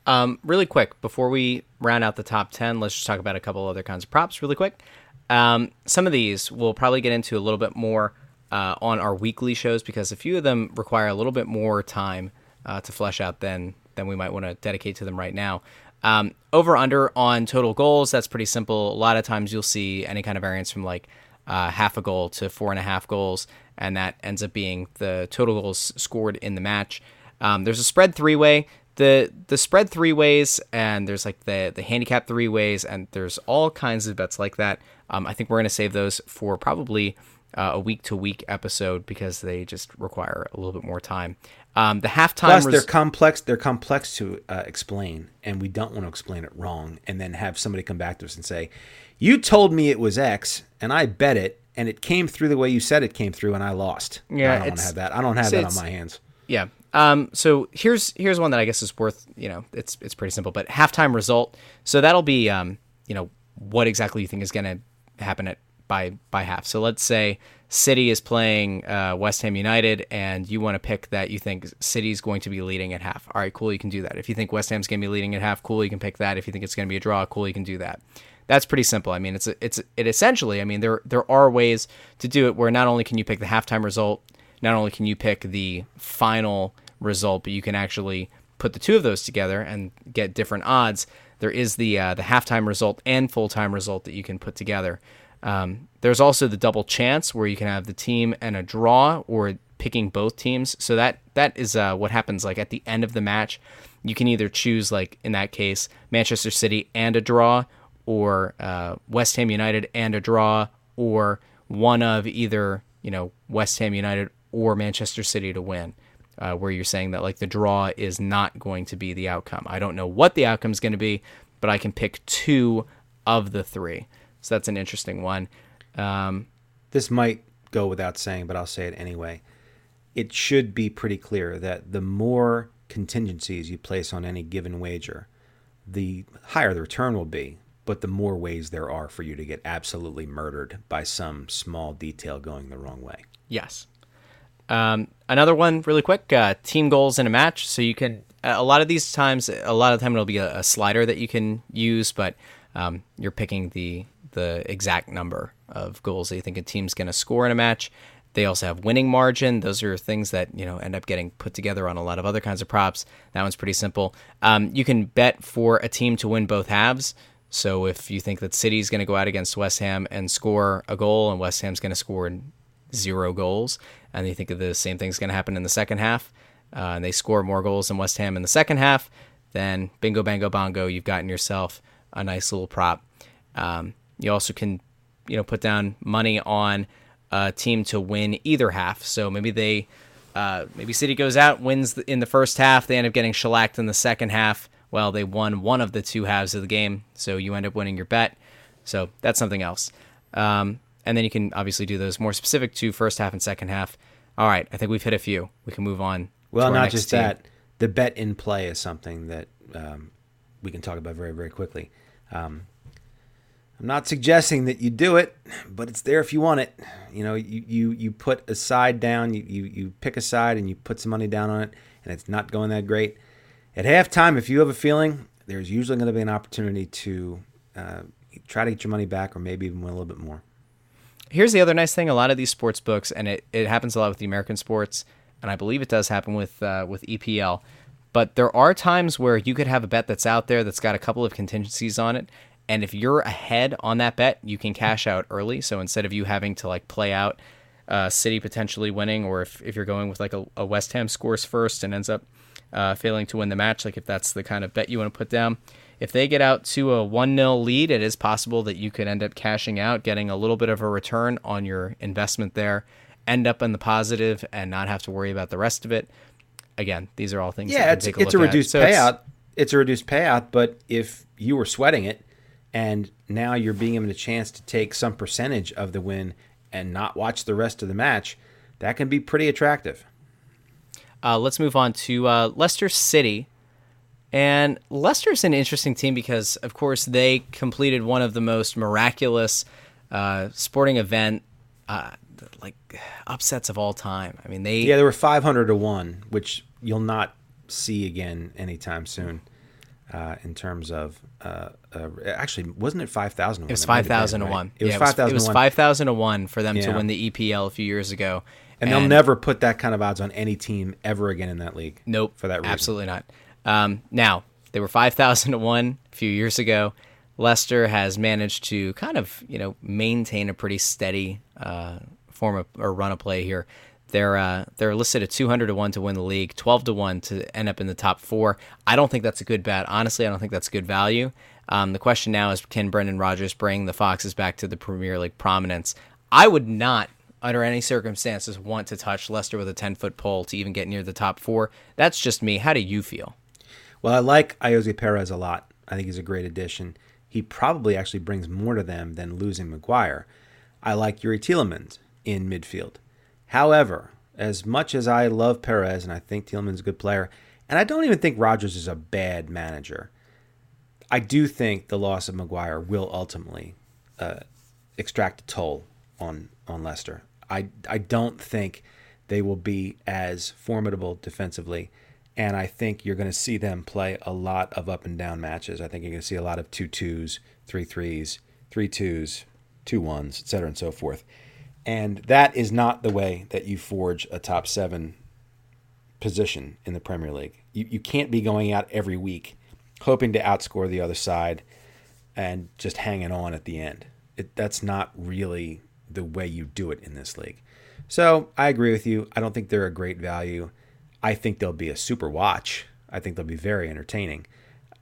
Um, really quick before we round out the top ten, let's just talk about a couple other kinds of props really quick. Um, some of these we'll probably get into a little bit more uh, on our weekly shows because a few of them require a little bit more time uh, to flesh out than than we might want to dedicate to them right now. Um, over under on total goals, that's pretty simple. A lot of times you'll see any kind of variance from like uh, half a goal to four and a half goals, and that ends up being the total goals scored in the match. Um, there's a spread three way. The the spread three ways, and there's like the the handicap three ways, and there's all kinds of bets like that. Um, I think we're gonna save those for probably uh, a week to week episode because they just require a little bit more time. Um, the halftime Plus, res- they're complex. They're complex to uh, explain, and we don't want to explain it wrong, and then have somebody come back to us and say, "You told me it was X, and I bet it, and it came through the way you said it came through, and I lost." Yeah, I don't want to have that. I don't have that on my hands. Yeah. Um, so here's here's one that I guess is worth you know it's it's pretty simple, but halftime result. So that'll be um, you know what exactly you think is going to happen at by by half. So let's say City is playing uh, West Ham United, and you want to pick that you think City's going to be leading at half. All right, cool, you can do that. If you think West Ham's going to be leading at half, cool, you can pick that. If you think it's going to be a draw, cool, you can do that. That's pretty simple. I mean, it's it's it essentially. I mean, there there are ways to do it where not only can you pick the halftime result, not only can you pick the final result, but you can actually put the two of those together and get different odds. There is the uh, the halftime result and full time result that you can put together. Um, there's also the double chance where you can have the team and a draw or picking both teams. So that that is uh, what happens like at the end of the match. You can either choose like in that case Manchester City and a draw, or uh, West Ham United and a draw, or one of either you know West Ham United or Manchester City to win. Uh, where you're saying that like the draw is not going to be the outcome. I don't know what the outcome is going to be, but I can pick two of the three. So that's an interesting one. Um, This might go without saying, but I'll say it anyway. It should be pretty clear that the more contingencies you place on any given wager, the higher the return will be, but the more ways there are for you to get absolutely murdered by some small detail going the wrong way. Yes. Um, another one, really quick. Uh, team goals in a match. So you can a lot of these times, a lot of the time it'll be a, a slider that you can use, but um, you're picking the the exact number of goals that you think a team's going to score in a match. They also have winning margin. Those are things that you know end up getting put together on a lot of other kinds of props. That one's pretty simple. Um, you can bet for a team to win both halves. So if you think that City's going to go out against West Ham and score a goal, and West Ham's going to score zero goals, and you think the same thing's going to happen in the second half, uh, and they score more goals than West Ham in the second half, then bingo, bango, bongo, you've gotten yourself a nice little prop. Um, you also can, you know, put down money on a team to win either half. So maybe they, uh, maybe City goes out, wins in the first half, they end up getting shellacked in the second half. Well, they won one of the two halves of the game, so you end up winning your bet. So that's something else. Um, and then you can obviously do those more specific to first half and second half. All right, I think we've hit a few. We can move on. Well, not just team. that. The bet in play is something that um, we can talk about very, very quickly. Um, I'm not suggesting that you do it, but it's there if you want it. You know, you you, you put a side down, you, you you pick a side and you put some money down on it, and it's not going that great. At halftime, if you have a feeling, there's usually going to be an opportunity to uh, try to get your money back or maybe even win a little bit more. Here's the other nice thing: a lot of these sports books, and it, it happens a lot with the American sports, and I believe it does happen with uh, with EPL. But there are times where you could have a bet that's out there that's got a couple of contingencies on it, and if you're ahead on that bet, you can cash out early. So instead of you having to like play out uh, City potentially winning, or if, if you're going with like a, a West Ham scores first and ends up uh, failing to win the match, like if that's the kind of bet you want to put down, if they get out to a 1 0 lead, it is possible that you could end up cashing out, getting a little bit of a return on your investment there, end up in the positive, and not have to worry about the rest of it. Again, these are all things. Yeah, can it's take a it's a at. reduced So it's- payout. It's, a reduced payout, but if you were sweating it, and now you're being given a chance to take some percentage of the win and not watch the rest of the match, that can be pretty attractive. Uh, let's move on to uh, Leicester City. And Leicester's an interesting team because, of course, they completed one of the most miraculous uh, sporting event uh, like upsets of all time. I mean, they Yeah, there were 500 to one, which you'll not see again anytime soon. Uh, in terms of, uh, uh, actually, wasn't it 5,000 it was five thousand to one. It was 5,000 It was five thousand to one for them to win the EPL a few years ago. And they'll never put that kind of odds on any team ever again in that league. Nope. For that reason. Absolutely not. Um, now, they were 5,000 to 1 a few years ago. Leicester has managed to kind of, you know, maintain a pretty steady uh, form of or run of play here. They're uh, they're listed at 200 to 1 to win the league, 12 to 1 to end up in the top 4. I don't think that's a good bet. Honestly, I don't think that's good value. Um, the question now is can Brendan Rodgers bring the Foxes back to the Premier League prominence? I would not under any circumstances want to touch Leicester with a 10 foot pole to even get near the top four. That's just me. How do you feel? Well, I like Ayoze Perez a lot. I think he's a great addition. He probably actually brings more to them than losing Maguire. I like Yuri Tielemans in midfield. However, as much as I love Perez and I think Tielemans is a good player, and I don't even think Rodgers is a bad manager, I do think the loss of Maguire will ultimately uh, extract a toll on on Leicester. I I don't think they will be as formidable defensively, and I think you're going to see them play a lot of up and down matches. I think you're going to see a lot of two twos, three threes, three twos, two ones, et cetera, and so forth. And that is not the way that you forge a top seven position in the Premier League. You, you can't be going out every week hoping to outscore the other side and just hanging on at the end. It, that's not really the way you do it in this league. So I agree with you. I don't think they're a great value. I think they'll be a super watch. I think they'll be very entertaining.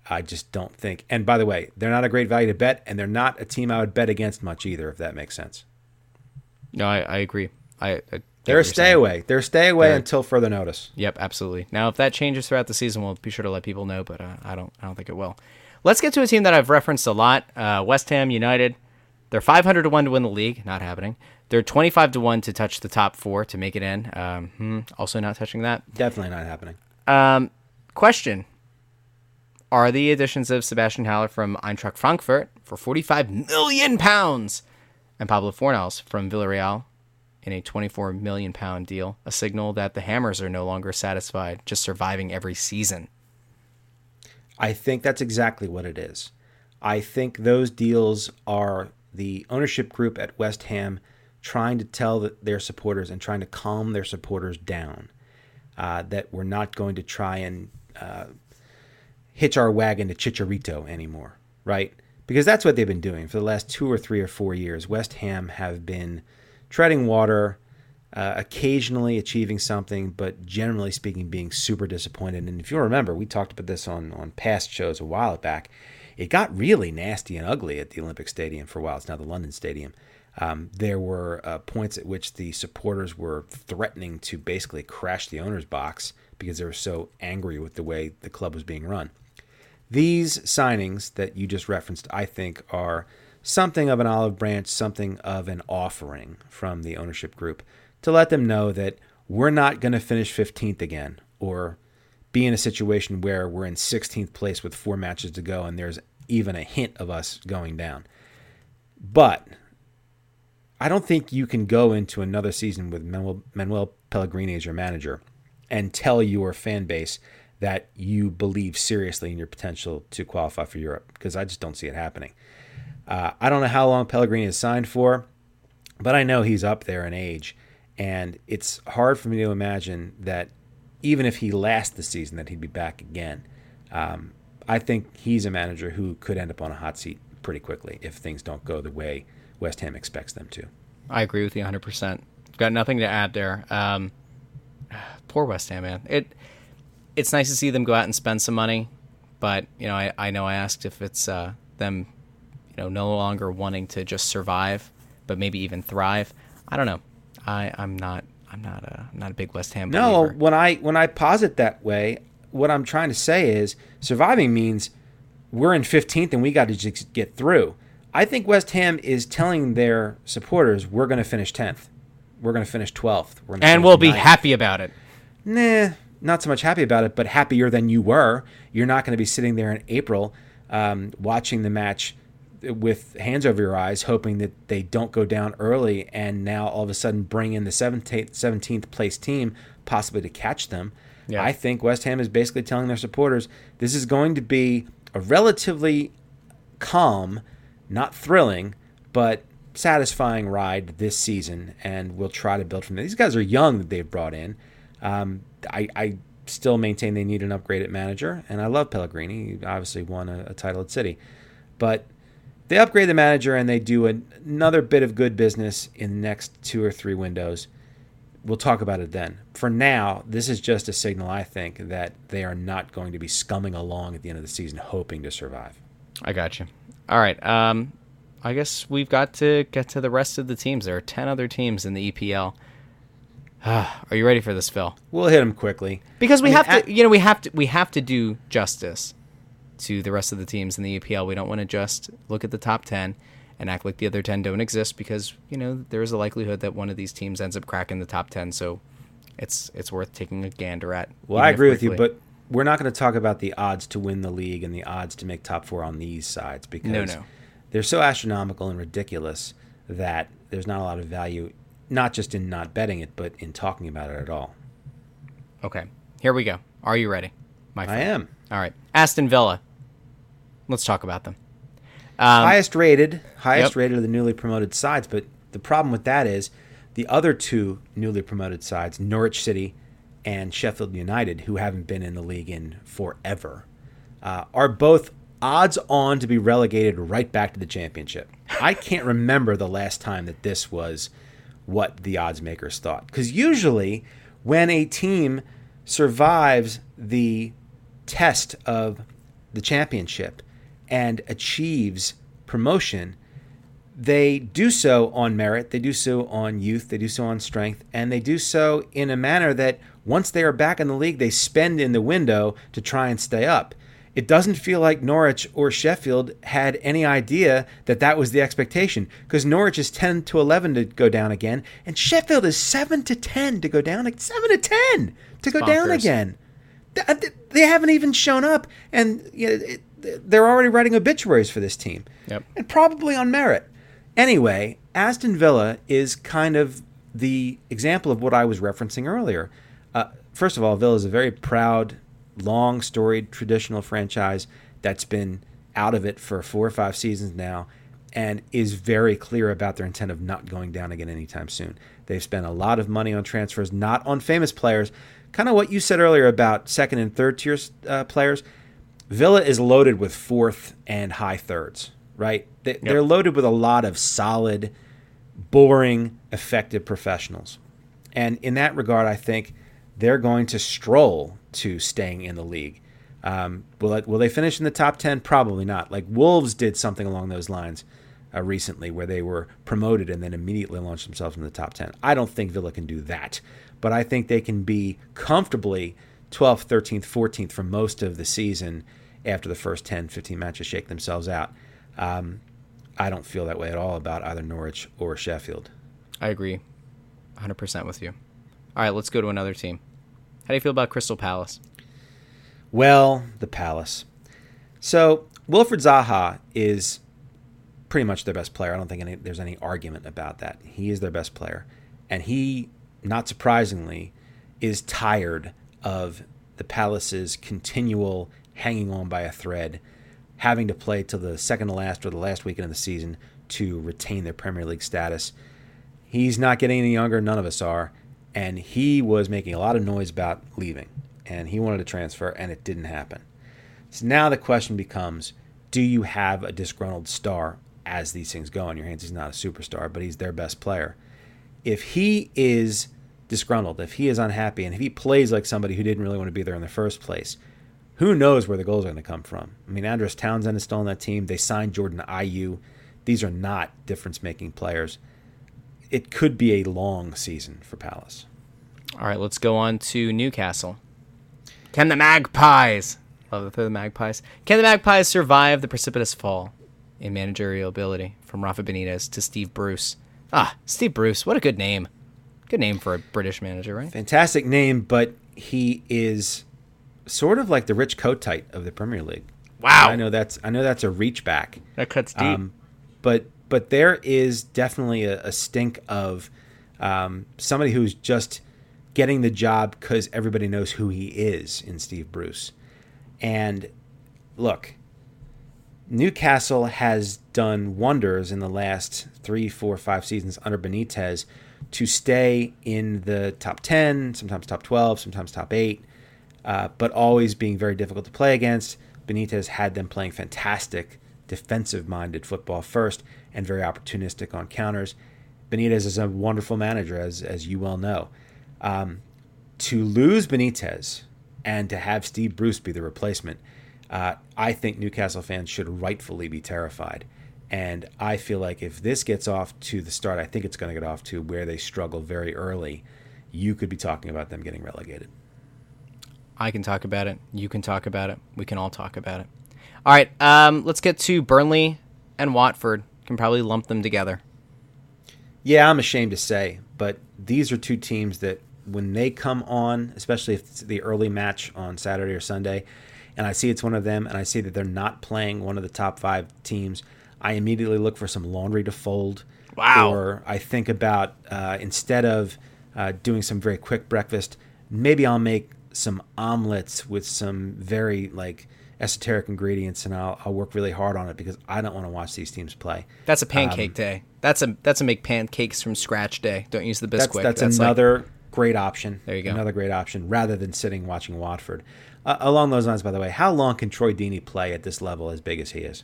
I just don't think. And by the way, they're not a great value to bet, and they're not a team I would bet against much either, if that makes sense. No, I, I agree. I, I They're a stay saying. away. They're a stay away They're- until further notice. Yep, absolutely. Now, if that changes throughout the season, we'll be sure to let people know. But uh, I don't, I don't think it will. Let's get to a team that I've referenced a lot: uh, West Ham United. They're 500 to one to win the league. Not happening. They're 25 to one to touch the top four to make it in. Um, hmm, also not touching that. Definitely not happening. Um, question: Are the additions of Sebastian Haller from Eintracht Frankfurt for 45 million pounds and Pablo Fornals from Villarreal in a 24 million pound deal a signal that the Hammers are no longer satisfied just surviving every season? I think that's exactly what it is. I think those deals are the ownership group at West Ham trying to tell their supporters and trying to calm their supporters down uh, that we're not going to try and uh, hitch our wagon to Chicharito anymore, right? Because that's what they've been doing for the last two or three or four years. West Ham have been treading water, uh, occasionally achieving something, but generally speaking, being super disappointed. And if you remember, we talked about this on, on past shows a while back. It got really nasty and ugly at the Olympic Stadium for a while. It's now the London Stadium. Um, there were uh, points at which the supporters were threatening to basically crash the owner's box because they were so angry with the way the club was being run. These signings that you just referenced, I think, are something of an olive branch, something of an offering from the ownership group to let them know that we're not going to finish 15th again or be in a situation where we're in 16th place with four matches to go and there's even a hint of us going down. But I don't think you can go into another season with Manuel, Manuel Pellegrini as your manager and tell your fan base that you believe seriously in your potential to qualify for Europe because I just don't see it happening. Uh, I don't know how long Pellegrini is signed for, but I know he's up there in age, and it's hard for me to imagine that even if he lasts the season, that he'd be back again. Um, I think he's a manager who could end up on a hot seat pretty quickly if things don't go the way West Ham expects them to. I agree with you 100%. Got nothing to add there. Um, poor West Ham, man. It it's nice to see them go out and spend some money, but you know, I, I know I asked if it's uh, them, you know, no longer wanting to just survive, but maybe even thrive. I don't know. I I'm not I'm not a I'm not a big West Ham. No, believer. when I when I posit that way, what I'm trying to say is surviving means we're in 15th and we got to just get through. I think West Ham is telling their supporters we're going to finish 10th. We're going to finish 12th. We're gonna and finish we'll be happy about it. Nah, not so much happy about it, but happier than you were. You're not going to be sitting there in April um, watching the match with hands over your eyes, hoping that they don't go down early and now all of a sudden bring in the 17th, 17th place team, possibly to catch them. Yeah. I think West Ham is basically telling their supporters this is going to be a relatively calm, not thrilling, but satisfying ride this season, and we'll try to build from there. These guys are young that they've brought in. Um, I, I still maintain they need an upgraded manager, and I love Pellegrini. He obviously won a, a title at City, but they upgrade the manager and they do an, another bit of good business in the next two or three windows. We'll talk about it then. For now, this is just a signal, I think, that they are not going to be scumming along at the end of the season hoping to survive. I got you. All right. Um, I guess we've got to get to the rest of the teams. There are ten other teams in the EPL. Ah, are you ready for this, Phil? We'll hit them quickly. Because we I mean, have at- to, you know, we have to, we have to do justice to the rest of the teams in the EPL. We don't want to just look at the top ten and act like the other ten don't exist because you know there is a likelihood that one of these teams ends up cracking the top ten. So it's it's worth taking a gander at. Well, I agree with you, but we're not going to talk about the odds to win the league and the odds to make top four on these sides because No, no. they're so astronomical and ridiculous that there's not a lot of value, not just in not betting it, but in talking about it at all. okay, here we go. Are you ready? My I am. All right, Aston Villa. Let's talk about them. Um, highest rated, highest Yep. rated of the newly promoted sides. But the problem with that is the other two newly promoted sides, Norwich City and Sheffield United, who haven't been in the league in forever, uh, are both odds on to be relegated right back to the championship. I can't remember the last time that this was what the odds makers thought. Because usually, when a team survives the test of the championship and achieves promotion, they do so on merit, they do so on youth, they do so on strength, and they do so in a manner that once they are back in the league, they spend in the window to try and stay up. It doesn't feel like Norwich or Sheffield had any idea that that was the expectation because Norwich is 10 to 11 to go down again, and Sheffield is 7 to 10 to go down, 7 to 10 to go down again. Th- They haven't even shown up, and you know, they're already writing obituaries for this team Yep. and probably on merit. Anyway, Aston Villa is kind of the example of what I was referencing earlier. Uh, first of all, Villa is a very proud, long storied, traditional franchise that's been out of it for four or five seasons now and is very clear about their intent of not going down again anytime soon. They've spent a lot of money on transfers, not on famous players. Kind of what you said earlier about second and third tier uh, players. Villa is loaded with fourth and high thirds, right? They, They're loaded with a lot of solid, boring, effective professionals. And in that regard, I think they're going to stroll to staying in the league. Um, will, it, will they finish in the top 10? Probably not. Like Wolves did something along those lines uh, recently where they were promoted and then immediately launched themselves in the top 10. I don't think Villa can do that, but I think they can be comfortably 12th, 13th, 14th for most of the season after the first 10, 15 matches shake themselves out. Um, I don't feel that way at all about either Norwich or Sheffield. I agree 100% with you. All right, let's go to another team. How do you feel about Crystal Palace? Well, the Palace. So Wilfred Zaha is pretty much their best player. I don't think any, there's any argument about that. He is their best player, and he, not surprisingly, is tired of the Palace's continual hanging on by a thread, having to play till the second to last or the last weekend of the season to retain their Premier League status. He's not getting any younger. None of us are, and he was making a lot of noise about leaving, and he wanted to transfer, and it didn't happen. So now the question becomes do you have a disgruntled star as these things go in your hands? He's not a superstar, but he's their best player. If he is disgruntled, if he is unhappy, and if he plays like somebody who didn't really want to be there in the first place, who knows where the goals are going to come from? I mean, Andros Townsend is still on that team. They signed Jordan Ayew. These are not difference making players. It could be a long season for Palace. All right, let's go on to Newcastle. Can the Magpies, love the Magpies, can the Magpies survive the precipitous fall in managerial ability from Rafa Benitez to Steve Bruce? Ah, Steve Bruce, what a good name. Good name for a British manager, right? Fantastic name, but he is sort of like the Rich Kotite of the Premier League. Wow. I know that's I know that's a reach back. That cuts deep. Um, but but there is definitely a, a stink of um, somebody who's just getting the job because everybody knows who he is in Steve Bruce. And look, Newcastle has done wonders in the last three, four, five seasons under Benitez to stay in the top 10, sometimes top 12, sometimes top 8, uh, but always being very difficult to play against. Benitez had them playing fantastic defensive minded football first and very opportunistic on counters. Benitez is a wonderful manager, as, as you well know. Um, to lose Benitez and to have Steve Bruce be the replacement, uh, I think Newcastle fans should rightfully be terrified. And I feel like if this gets off to the start, I think it's going to get off to where they struggle very early. You could be talking about them getting relegated. I can talk about it. You can talk about it. We can all talk about it. All right, um, let's get to Burnley and Watford. Can probably lump them together. Yeah, I'm ashamed to say, but these are two teams that when they come on, especially if it's the early match on Saturday or Sunday, and I see it's one of them, and I see that they're not playing one of the top five teams, I immediately look for some laundry to fold. Wow. Or I think about uh, instead of uh, doing some very quick breakfast, maybe I'll make some omelets with some very like esoteric ingredients, and I'll, I'll work really hard on it because I don't want to watch these teams play. That's a pancake day. That's a that's a make pancakes from scratch day. Don't use the That's Bisquick. that's, like- another great option. There you go. Another great option rather than sitting watching Watford. Uh, along those lines, by the way, how long can Troy Deeney play at this level as big as he is?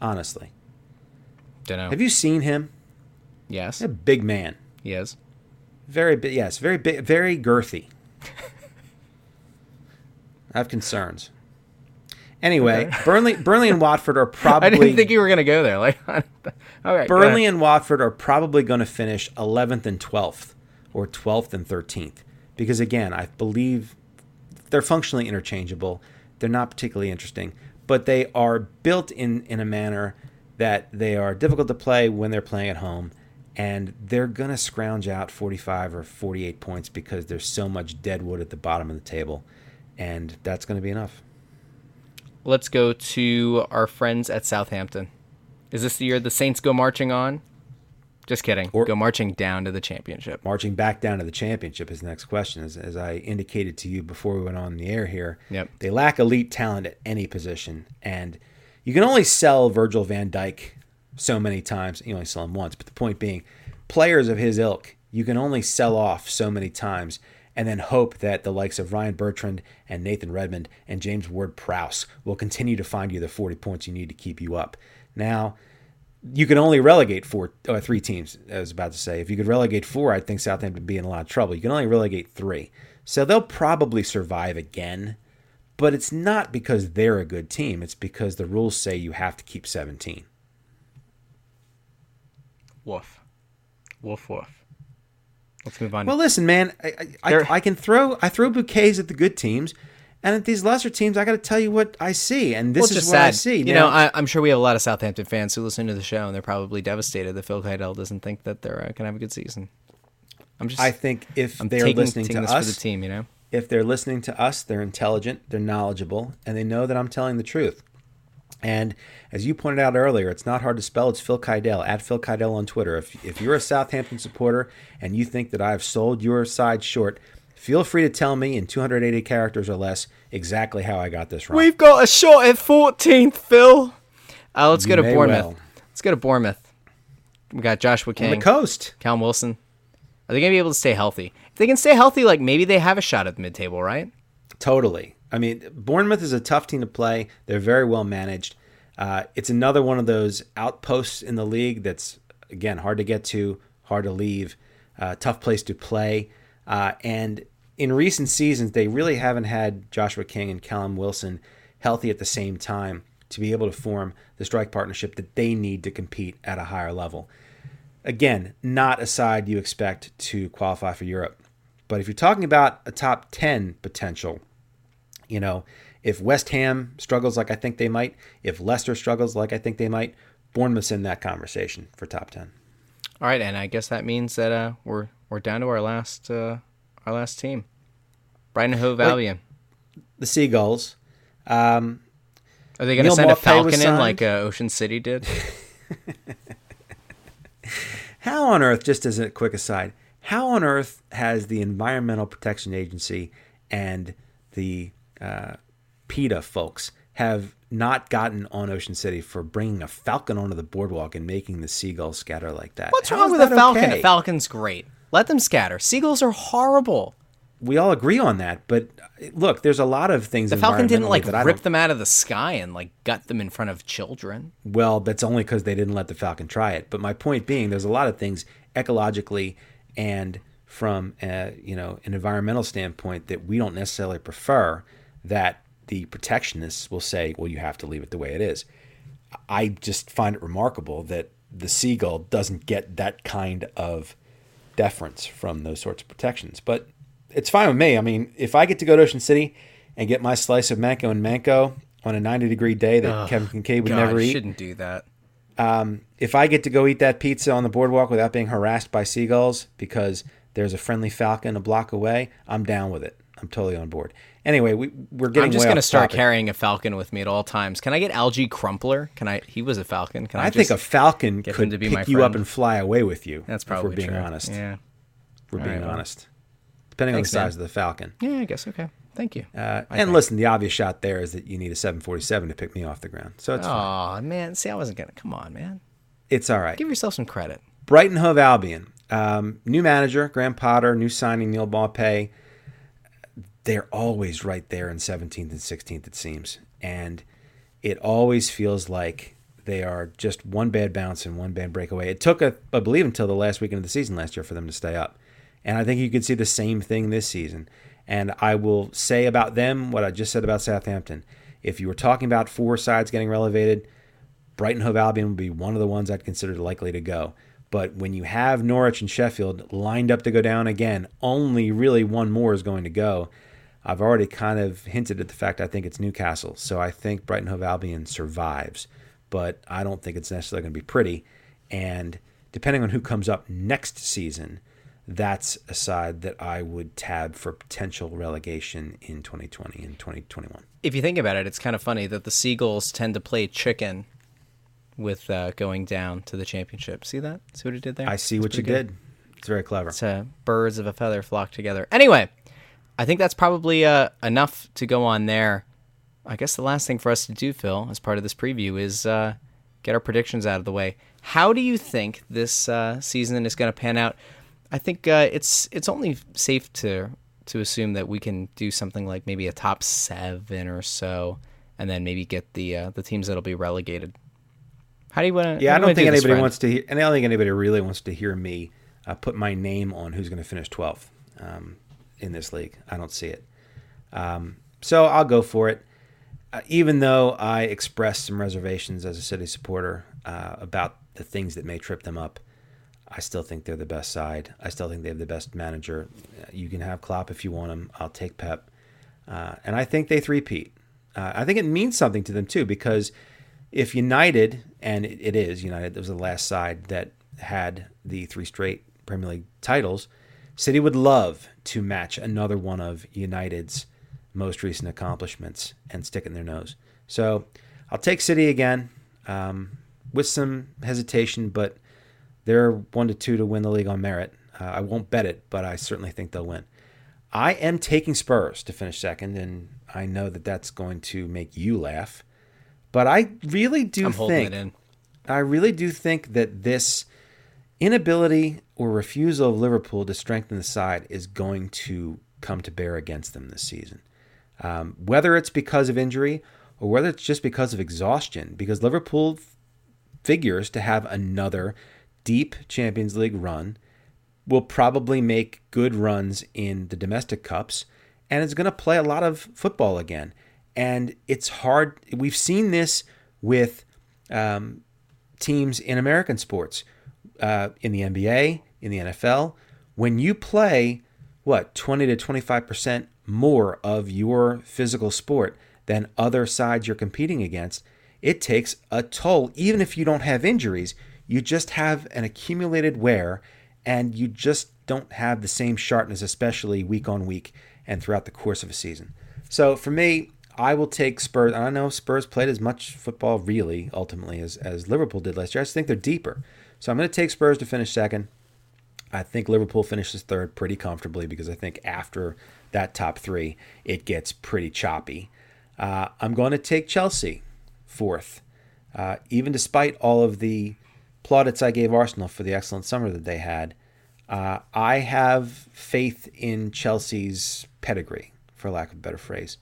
Honestly, don't know. have you seen him? yes, He's a big man. he is. Very big. Yes, very big. Very girthy. I have concerns. Anyway, Burnley, Burnley and Watford are probably. I didn't think you were gonna go there. Like, all right, Burnley and Watford are probably going to finish 11th and 12th, or 12th and 13th, because again, I believe they're functionally interchangeable. They're not particularly interesting, but they are built in in a manner that they are difficult to play when they're playing at home, and they're going to scrounge out 45 or 48 points because there's so much dead wood at the bottom of the table, and that's going to be enough. Let's go to our friends at Southampton. Is this the year the Saints go marching on? Just kidding. Or- go marching down to the championship. marching back down to the championship is the next question. As, as I indicated to you before we went on the air here, Yep. they lack elite talent at any position, and you can only sell Virgil Van Dijk so many times. You only sell him once, but the point being, players of his ilk, you can only sell off so many times, and then hope that the likes of Ryan Bertrand and Nathan Redmond and James Ward Prowse will continue to find you the 40 points you need to keep you up. Now, you can only relegate four or three teams. I was about to say, if you could relegate four, I think Southampton would be in a lot of trouble. You can only relegate three, so they'll probably survive again. But it's not because they're a good team; it's because the rules say you have to keep seventeen. Woof. Woof woof. Let's move on. Well, listen, man, I, I, They're- I, I can throw I throw bouquets at the good teams, And at these lesser teams, I got to tell you what I see, and this Well, is what I see. You Now- know, I, I'm sure we have a lot of Southampton fans who listen to the show, and they're probably devastated that Phil Keidel doesn't think that they're uh, going to have a good season. I'm just. I think if I'm they are taking, listening taking to us, for the team. You know. if they're listening to us, they're intelligent, they're knowledgeable, and they know that I'm telling the truth. And as you pointed out earlier, it's not hard to spell. It's Phil Keidel at Phil Keidel on Twitter. If, if you're a Southampton supporter and you think that I've sold your side short, feel free to tell me in 280 characters or less exactly how I got this wrong. We've got a shot at 14th, Phil. Uh, let's You go to Bournemouth. well. Let's go to Bournemouth. We got Joshua King, on the coast. Callum Wilson. Are they going to be able to stay healthy? If they can stay healthy, like maybe they have a shot at the mid-table, right? Totally. I mean, Bournemouth is a tough team to play. They're very well managed. Uh, it's another one of those outposts in the league that's, again, hard to get to, hard to leave, uh, tough place to play. Uh, and in recent seasons, they really haven't had Joshua King and Callum Wilson healthy at the same time to be able to form the strike partnership that they need to compete at a higher level. Again, not a side you expect to qualify for Europe. But if you're talking about a top 10 potential, you know, if West Ham struggles like I think they might, if Leicester struggles like I think they might, Bournemouth's in that conversation for top 10. All right, and I guess that means that uh, we're we're down to our last uh, our last team, Brighton Hove. Albion. The Seagulls, um, Are they going to send a Falcon in like uh, Ocean City did? how on earth, just as a quick aside, how on earth has the Environmental Protection Agency and the uh, PETA folks have not gotten on Ocean City for bringing a falcon onto the boardwalk and making the seagulls scatter like that? What's How wrong with a falcon? okay? A falcon's great. Let them scatter. Seagulls are horrible. we all agree on that. But look, there's a lot of things. The falcon didn't like rip them out of the sky and like gut them in front of children. Well, that's only because they didn't let the falcon try it. But my point being, there's a lot of things ecologically and from uh, you know an environmental standpoint that we don't necessarily prefer. That the protectionists will say, well, you have to leave it the way it is. I just find it remarkable that the seagull doesn't get that kind of deference from those sorts of protections. But it's fine with me. I mean, if I get to go to Ocean City and get my slice of Manco and Manco on a 90 degree day that Kevin Kinkead would God, never eat, shouldn't do that. Um, if I get to go eat that pizza on the boardwalk without being harassed by seagulls because there's a friendly falcon a block away, I'm down with it. I'm totally on board. Anyway, we, we're getting. I'm just gonna start topic. carrying a falcon with me at all times. Can I get Alge Crumpler? Can I? He was a falcon. Can I? I think a falcon could to be pick you up and fly away with you. That's if probably we're being true. honest. Yeah. If we're All being right, well. honest. Depending Thanks, on the man. size of the falcon. Yeah, I guess okay. Thank you. Uh, and think. listen, the obvious shot there is that you need a 747 to pick me off the ground. So it's fine. Oh man, see, I wasn't gonna. Come on, man. It's all right. Give yourself some credit. Brighton Hove Albion, um, new manager, Graham Potter, new signing, Neal Maupay. They're always right there in 17th and 16th, it seems. And it always feels like they are just one bad bounce and one bad breakaway. It took, a, I believe, until the last weekend of the season last year for them to stay up. And I think you could see the same thing this season. And I will say about them what I just said about Southampton. If you were talking about four sides getting relegated, Brighton Hove Albion would be one of the ones I'd consider likely to go. But when you have Norwich and Sheffield lined up to go down again, only really one more is going to go. I've already kind of hinted at the fact I think it's Newcastle. So I think Brighton Hove Albion survives, but I don't think it's necessarily going to be pretty. And depending on who comes up next season, that's a side that I would tab for potential relegation in 2020 and 2021. If you think about it, it's kind of funny that the Seagulls tend to play chicken with uh, going down to the championship. See that? See what it did there? I see It's what you good. did. It's very clever. It's uh, birds of a feather flock together. Anyway, I think that's probably uh, enough to go on there. I guess the last thing for us to do, Phil, as part of this preview, is uh, get our predictions out of the way. How do you think this uh, season is going to pan out? I think uh, it's it's only safe to to assume that we can do something like maybe a top seven or so, and then maybe get the uh, the teams that'll be relegated. How do you want to? Yeah, I don't think anybody wants to hear, and I don't think anybody really wants to hear me uh, put my name on who's going to finish 12th um, in this league. I don't see it. Um, so I'll go for it. Uh, even though I expressed some reservations as a city supporter uh, about the things that may trip them up, I still think they're the best side. I still think they have the best manager. Uh, You can have Klopp if you want him. I'll take Pep. uh, and I think they three-peat. Uh, I think it means something to them too because if United, and it, is United, that was the last side that had the three straight Premier League titles. City would love to match another one of United's most recent accomplishments and stick it in their nose. So I'll take City again um, with some hesitation, but they're one to two to win the league on merit. Uh, I won't bet it, but I certainly think they'll win. I am taking Spurs to finish second, and I know that that's going to make you laugh. But I really do I'm holding think it in. I really do think that this inability or refusal of Liverpool to strengthen the side is going to come to bear against them this season. Um, whether it's because of injury or whether it's just because of exhaustion, because Liverpool f- figures to have another deep Champions League run, will probably make good runs in the domestic cups, and is going to play a lot of football again. And it's hard. We've seen this with um, teams in American sports, uh, in the NBA, in the NFL. When you play, what, 20 to 25% more of your physical sport than other sides you're competing against, it takes a toll. Even if you don't have injuries, you just have an accumulated wear and you just don't have the same sharpness, especially week on week and throughout the course of a season. So for me, I will take Spurs. I don't know Spurs played as much football really ultimately as, as Liverpool did last year. I just think they're deeper. So I'm going to take Spurs to finish second. I think Liverpool finishes third pretty comfortably because I think after that top three, it gets pretty choppy. Uh, I'm going to take Chelsea fourth, uh, even despite all of the plaudits I gave Arsenal for the excellent summer that they had. Uh, I have faith in Chelsea's pedigree, for lack of a better phrase.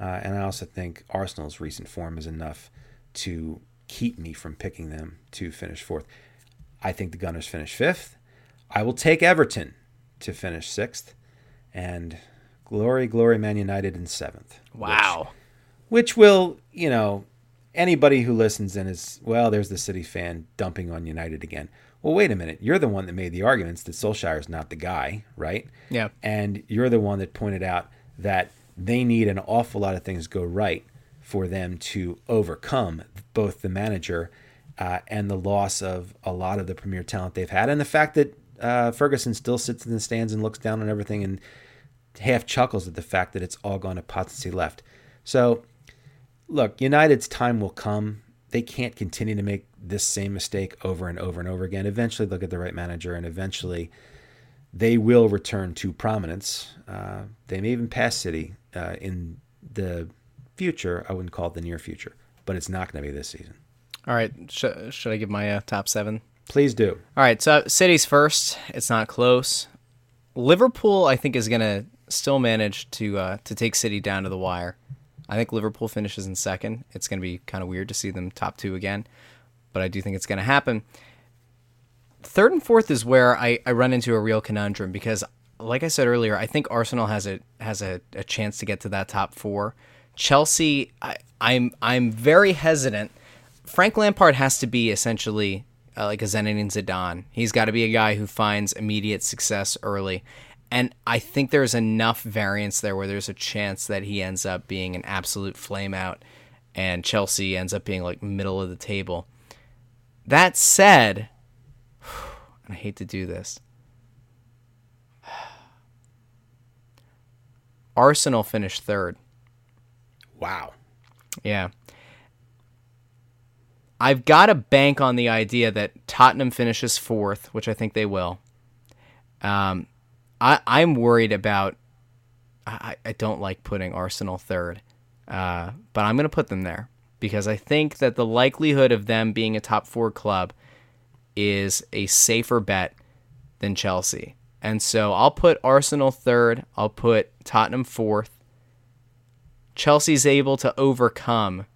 Uh, and I also think Arsenal's recent form is enough to keep me from picking them to finish fourth. I think the Gunners finish fifth. I will take Everton to finish sixth. And glory, glory, Man United in seventh. Wow. Which, which will, you know, anybody who listens and is, well, there's the City fan dumping on United again. Well, wait a minute. You're the one that made the arguments that Solskjaer is not the guy, right? Yeah. And you're the one that pointed out that they need an awful lot of things go right for them to overcome both the manager uh, and the loss of a lot of the premier talent they've had, and the fact that uh, Ferguson still sits in the stands and looks down on everything and half chuckles at the fact that it's all gone to potency left. So, look, United's time will come. They can't continue to make this same mistake over and over and over again. Eventually, they'll get the right manager, and eventually, they will return to prominence. Uh, they may even pass City uh, in the future. I wouldn't call it the near future, but it's not going to be this season. All right. Sh- should I give my uh, top seven? Please do. All right. So City's first. It's not close. Liverpool, I think, is going to still manage to uh, to take City down to the wire. I think Liverpool finishes in second. It's going to be kind of weird to see them top two again, but I do think it's going to happen. Third and fourth is where I, I run into a real conundrum because, like I said earlier, I think Arsenal has a has a, a chance to get to that top four. Chelsea, I, I'm I'm very hesitant. Frank Lampard has to be essentially uh, like a Zinedine Zidane. He's got to be a guy who finds immediate success early. And I think there's enough variance there where there's a chance that he ends up being an absolute flame out and Chelsea ends up being like middle of the table. That said, I hate to do this. Arsenal finished third. Wow. Yeah. I've got to bank on the idea that Tottenham finishes fourth, which I think they will. Um, I, I'm worried about. I, I don't like putting Arsenal third, uh, but I'm going to put them there because I think that the likelihood of them being a top four club is a safer bet than Chelsea. And so I'll put Arsenal third. I'll put Tottenham fourth. Chelsea's able to overcome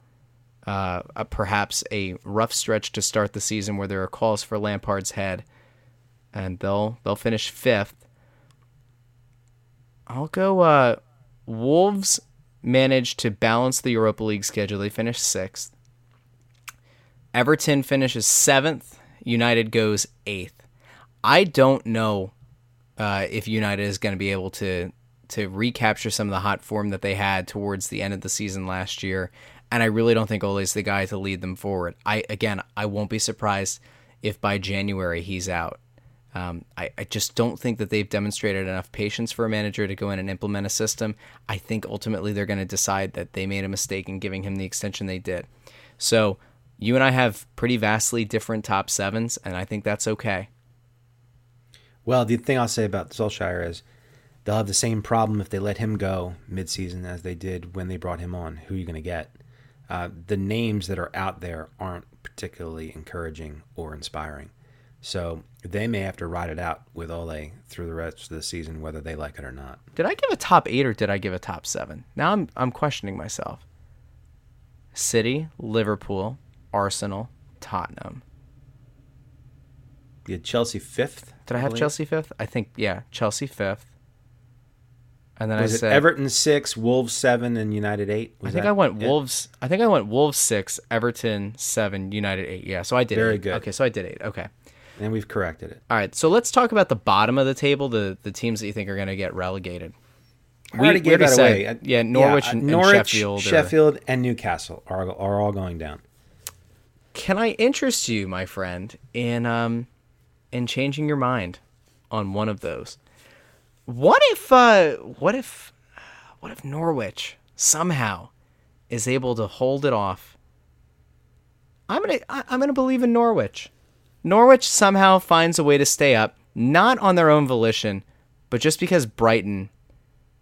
uh, perhaps a rough stretch to start the season where there are calls for Lampard's head, and they'll they'll finish fifth. I'll go. Uh, Wolves managed to balance the Europa League schedule. They finished sixth. Everton finishes seventh. United goes eighth. I don't know uh, if United is going to be able to to recapture some of the hot form that they had towards the end of the season last year. And I really don't think Ole's the guy to lead them forward. I again, I won't be surprised if by January he's out. Um, I, I just don't think that they've demonstrated enough patience for a manager to go in and implement a system. I think ultimately they're going to decide that they made a mistake in giving him the extension they did. So you and I have pretty vastly different top sevens, and I think that's okay. Well, the thing I'll say about Solskjaer is they'll have the same problem if they let him go midseason as they did when they brought him on. Who are you going to get? Uh, the names that are out there aren't particularly encouraging or inspiring. So they may have to ride it out with Ole through the rest of the season, whether they like it or not. Did I give a top eight or did I give a top seven? Now I'm I'm questioning myself. City, Liverpool, Arsenal, Tottenham. You had Chelsea fifth. Did I have believe? Chelsea fifth? I think yeah, Chelsea fifth. And then Was I it said Everton six, Wolves seven, and United eight? I think I went it? Wolves. I think I went Wolves six, Everton seven, United eight. Yeah, so I did. Very eight. good. Okay, so I did eight. Okay. and we've corrected it. All right, so let's talk about the bottom of the table, the the teams that you think are going to get relegated. I already gave that away. Yeah, Norwich and, and Norwich, Sheffield. are- Sheffield, and Newcastle are are all going down. Can I interest you, my friend, in um, in changing your mind on one of those? What if uh, what if what if Norwich somehow is able to hold it off? I'm gonna I- I'm gonna believe in Norwich. Norwich somehow finds a way to stay up, not on their own volition, but just because Brighton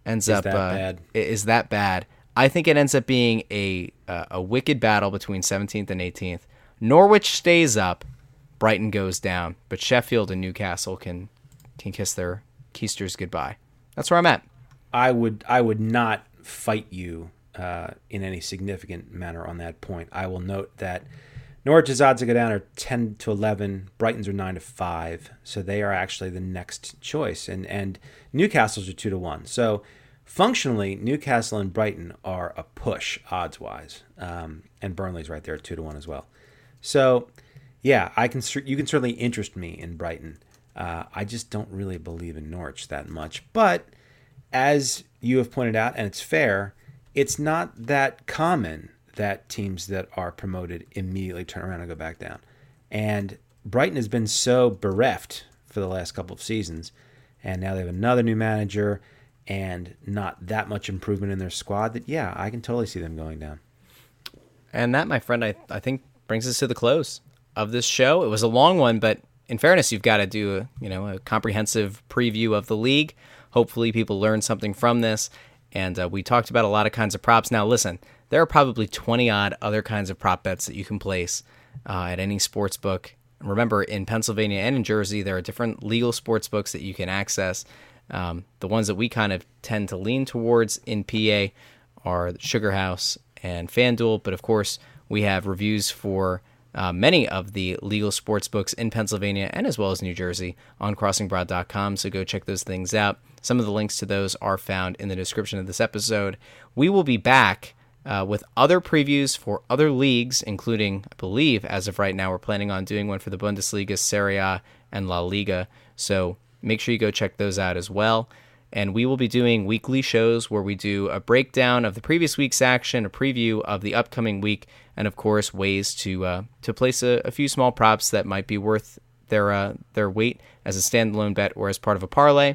ends up that uh, bad? is that bad. I think it ends up being a uh, a wicked battle between 17th and 18th. Norwich stays up, Brighton goes down, but Sheffield and Newcastle can can kiss their keisters goodbye. That's where I'm at. I would I would not fight you uh, in any significant manner on that point. I will note that Norwich's odds to go down are ten to eleven. Brighton's are nine to five, so they are actually the next choice, and and Newcastle's are two to one. So functionally, Newcastle and Brighton are a push odds wise, um, and Burnley's right there at two to one as well. So yeah, I can you can certainly interest me in Brighton. Uh, I just don't really believe in Norwich that much, but as you have pointed out, and it's fair, it's not that common that teams that are promoted immediately turn around and go back down. And Brighton has been so bereft for the last couple of seasons, and now they have another new manager and not that much improvement in their squad that, yeah, I can totally see them going down. And that, my friend, I, I think brings us to the close of this show. It was a long one, but in fairness, you've got to do a, you know a comprehensive preview of the league. Hopefully, people learn something from this. And uh, we talked about a lot of kinds of props. Now, listen, there are probably 20 odd other kinds of prop bets that you can place uh, at any sports book. Remember, in Pennsylvania and in Jersey, there are different legal sports books that you can access. Um, the ones that we kind of tend to lean towards in PA are Sugar House and FanDuel, but of course, we have reviews for uh, many of the legal sports books in Pennsylvania and as well as New Jersey on crossingbroad.com. So go check those things out. Some of the links to those are found in the description of this episode. We will be back uh, with other previews for other leagues, including, I believe, as of right now, we're planning on doing one for the Bundesliga, Serie A, and La Liga. So make sure you go check those out as well. And we will be doing weekly shows where we do a breakdown of the previous week's action, a preview of the upcoming week, and of course ways to uh, to place a, a few small props that might be worth their uh, their weight as a standalone bet or as part of a parlay.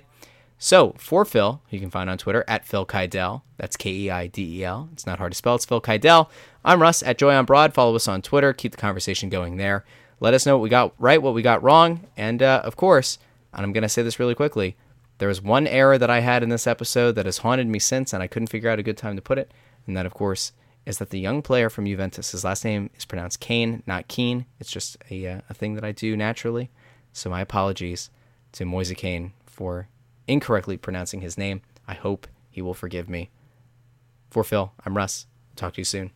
So for Phil, you can find on Twitter at Phil Keidel. That's K E I D E L. It's not hard to spell. It's Phil Keidel. I'm Russ at Joy on Broad. Follow us on Twitter. Keep the conversation going there. Let us know what we got right, what we got wrong, and uh, of course, and I'm going to say this really quickly. There was one error that I had in this episode that has haunted me since, and I couldn't figure out a good time to put it. And that, of course, is that the young player from Juventus, his last name is pronounced Kane, not Keen. It's just a, uh, a thing that I do naturally. So my apologies to Moise Kean for incorrectly pronouncing his name. I hope he will forgive me. For Phil, I'm Russ. Talk to you soon.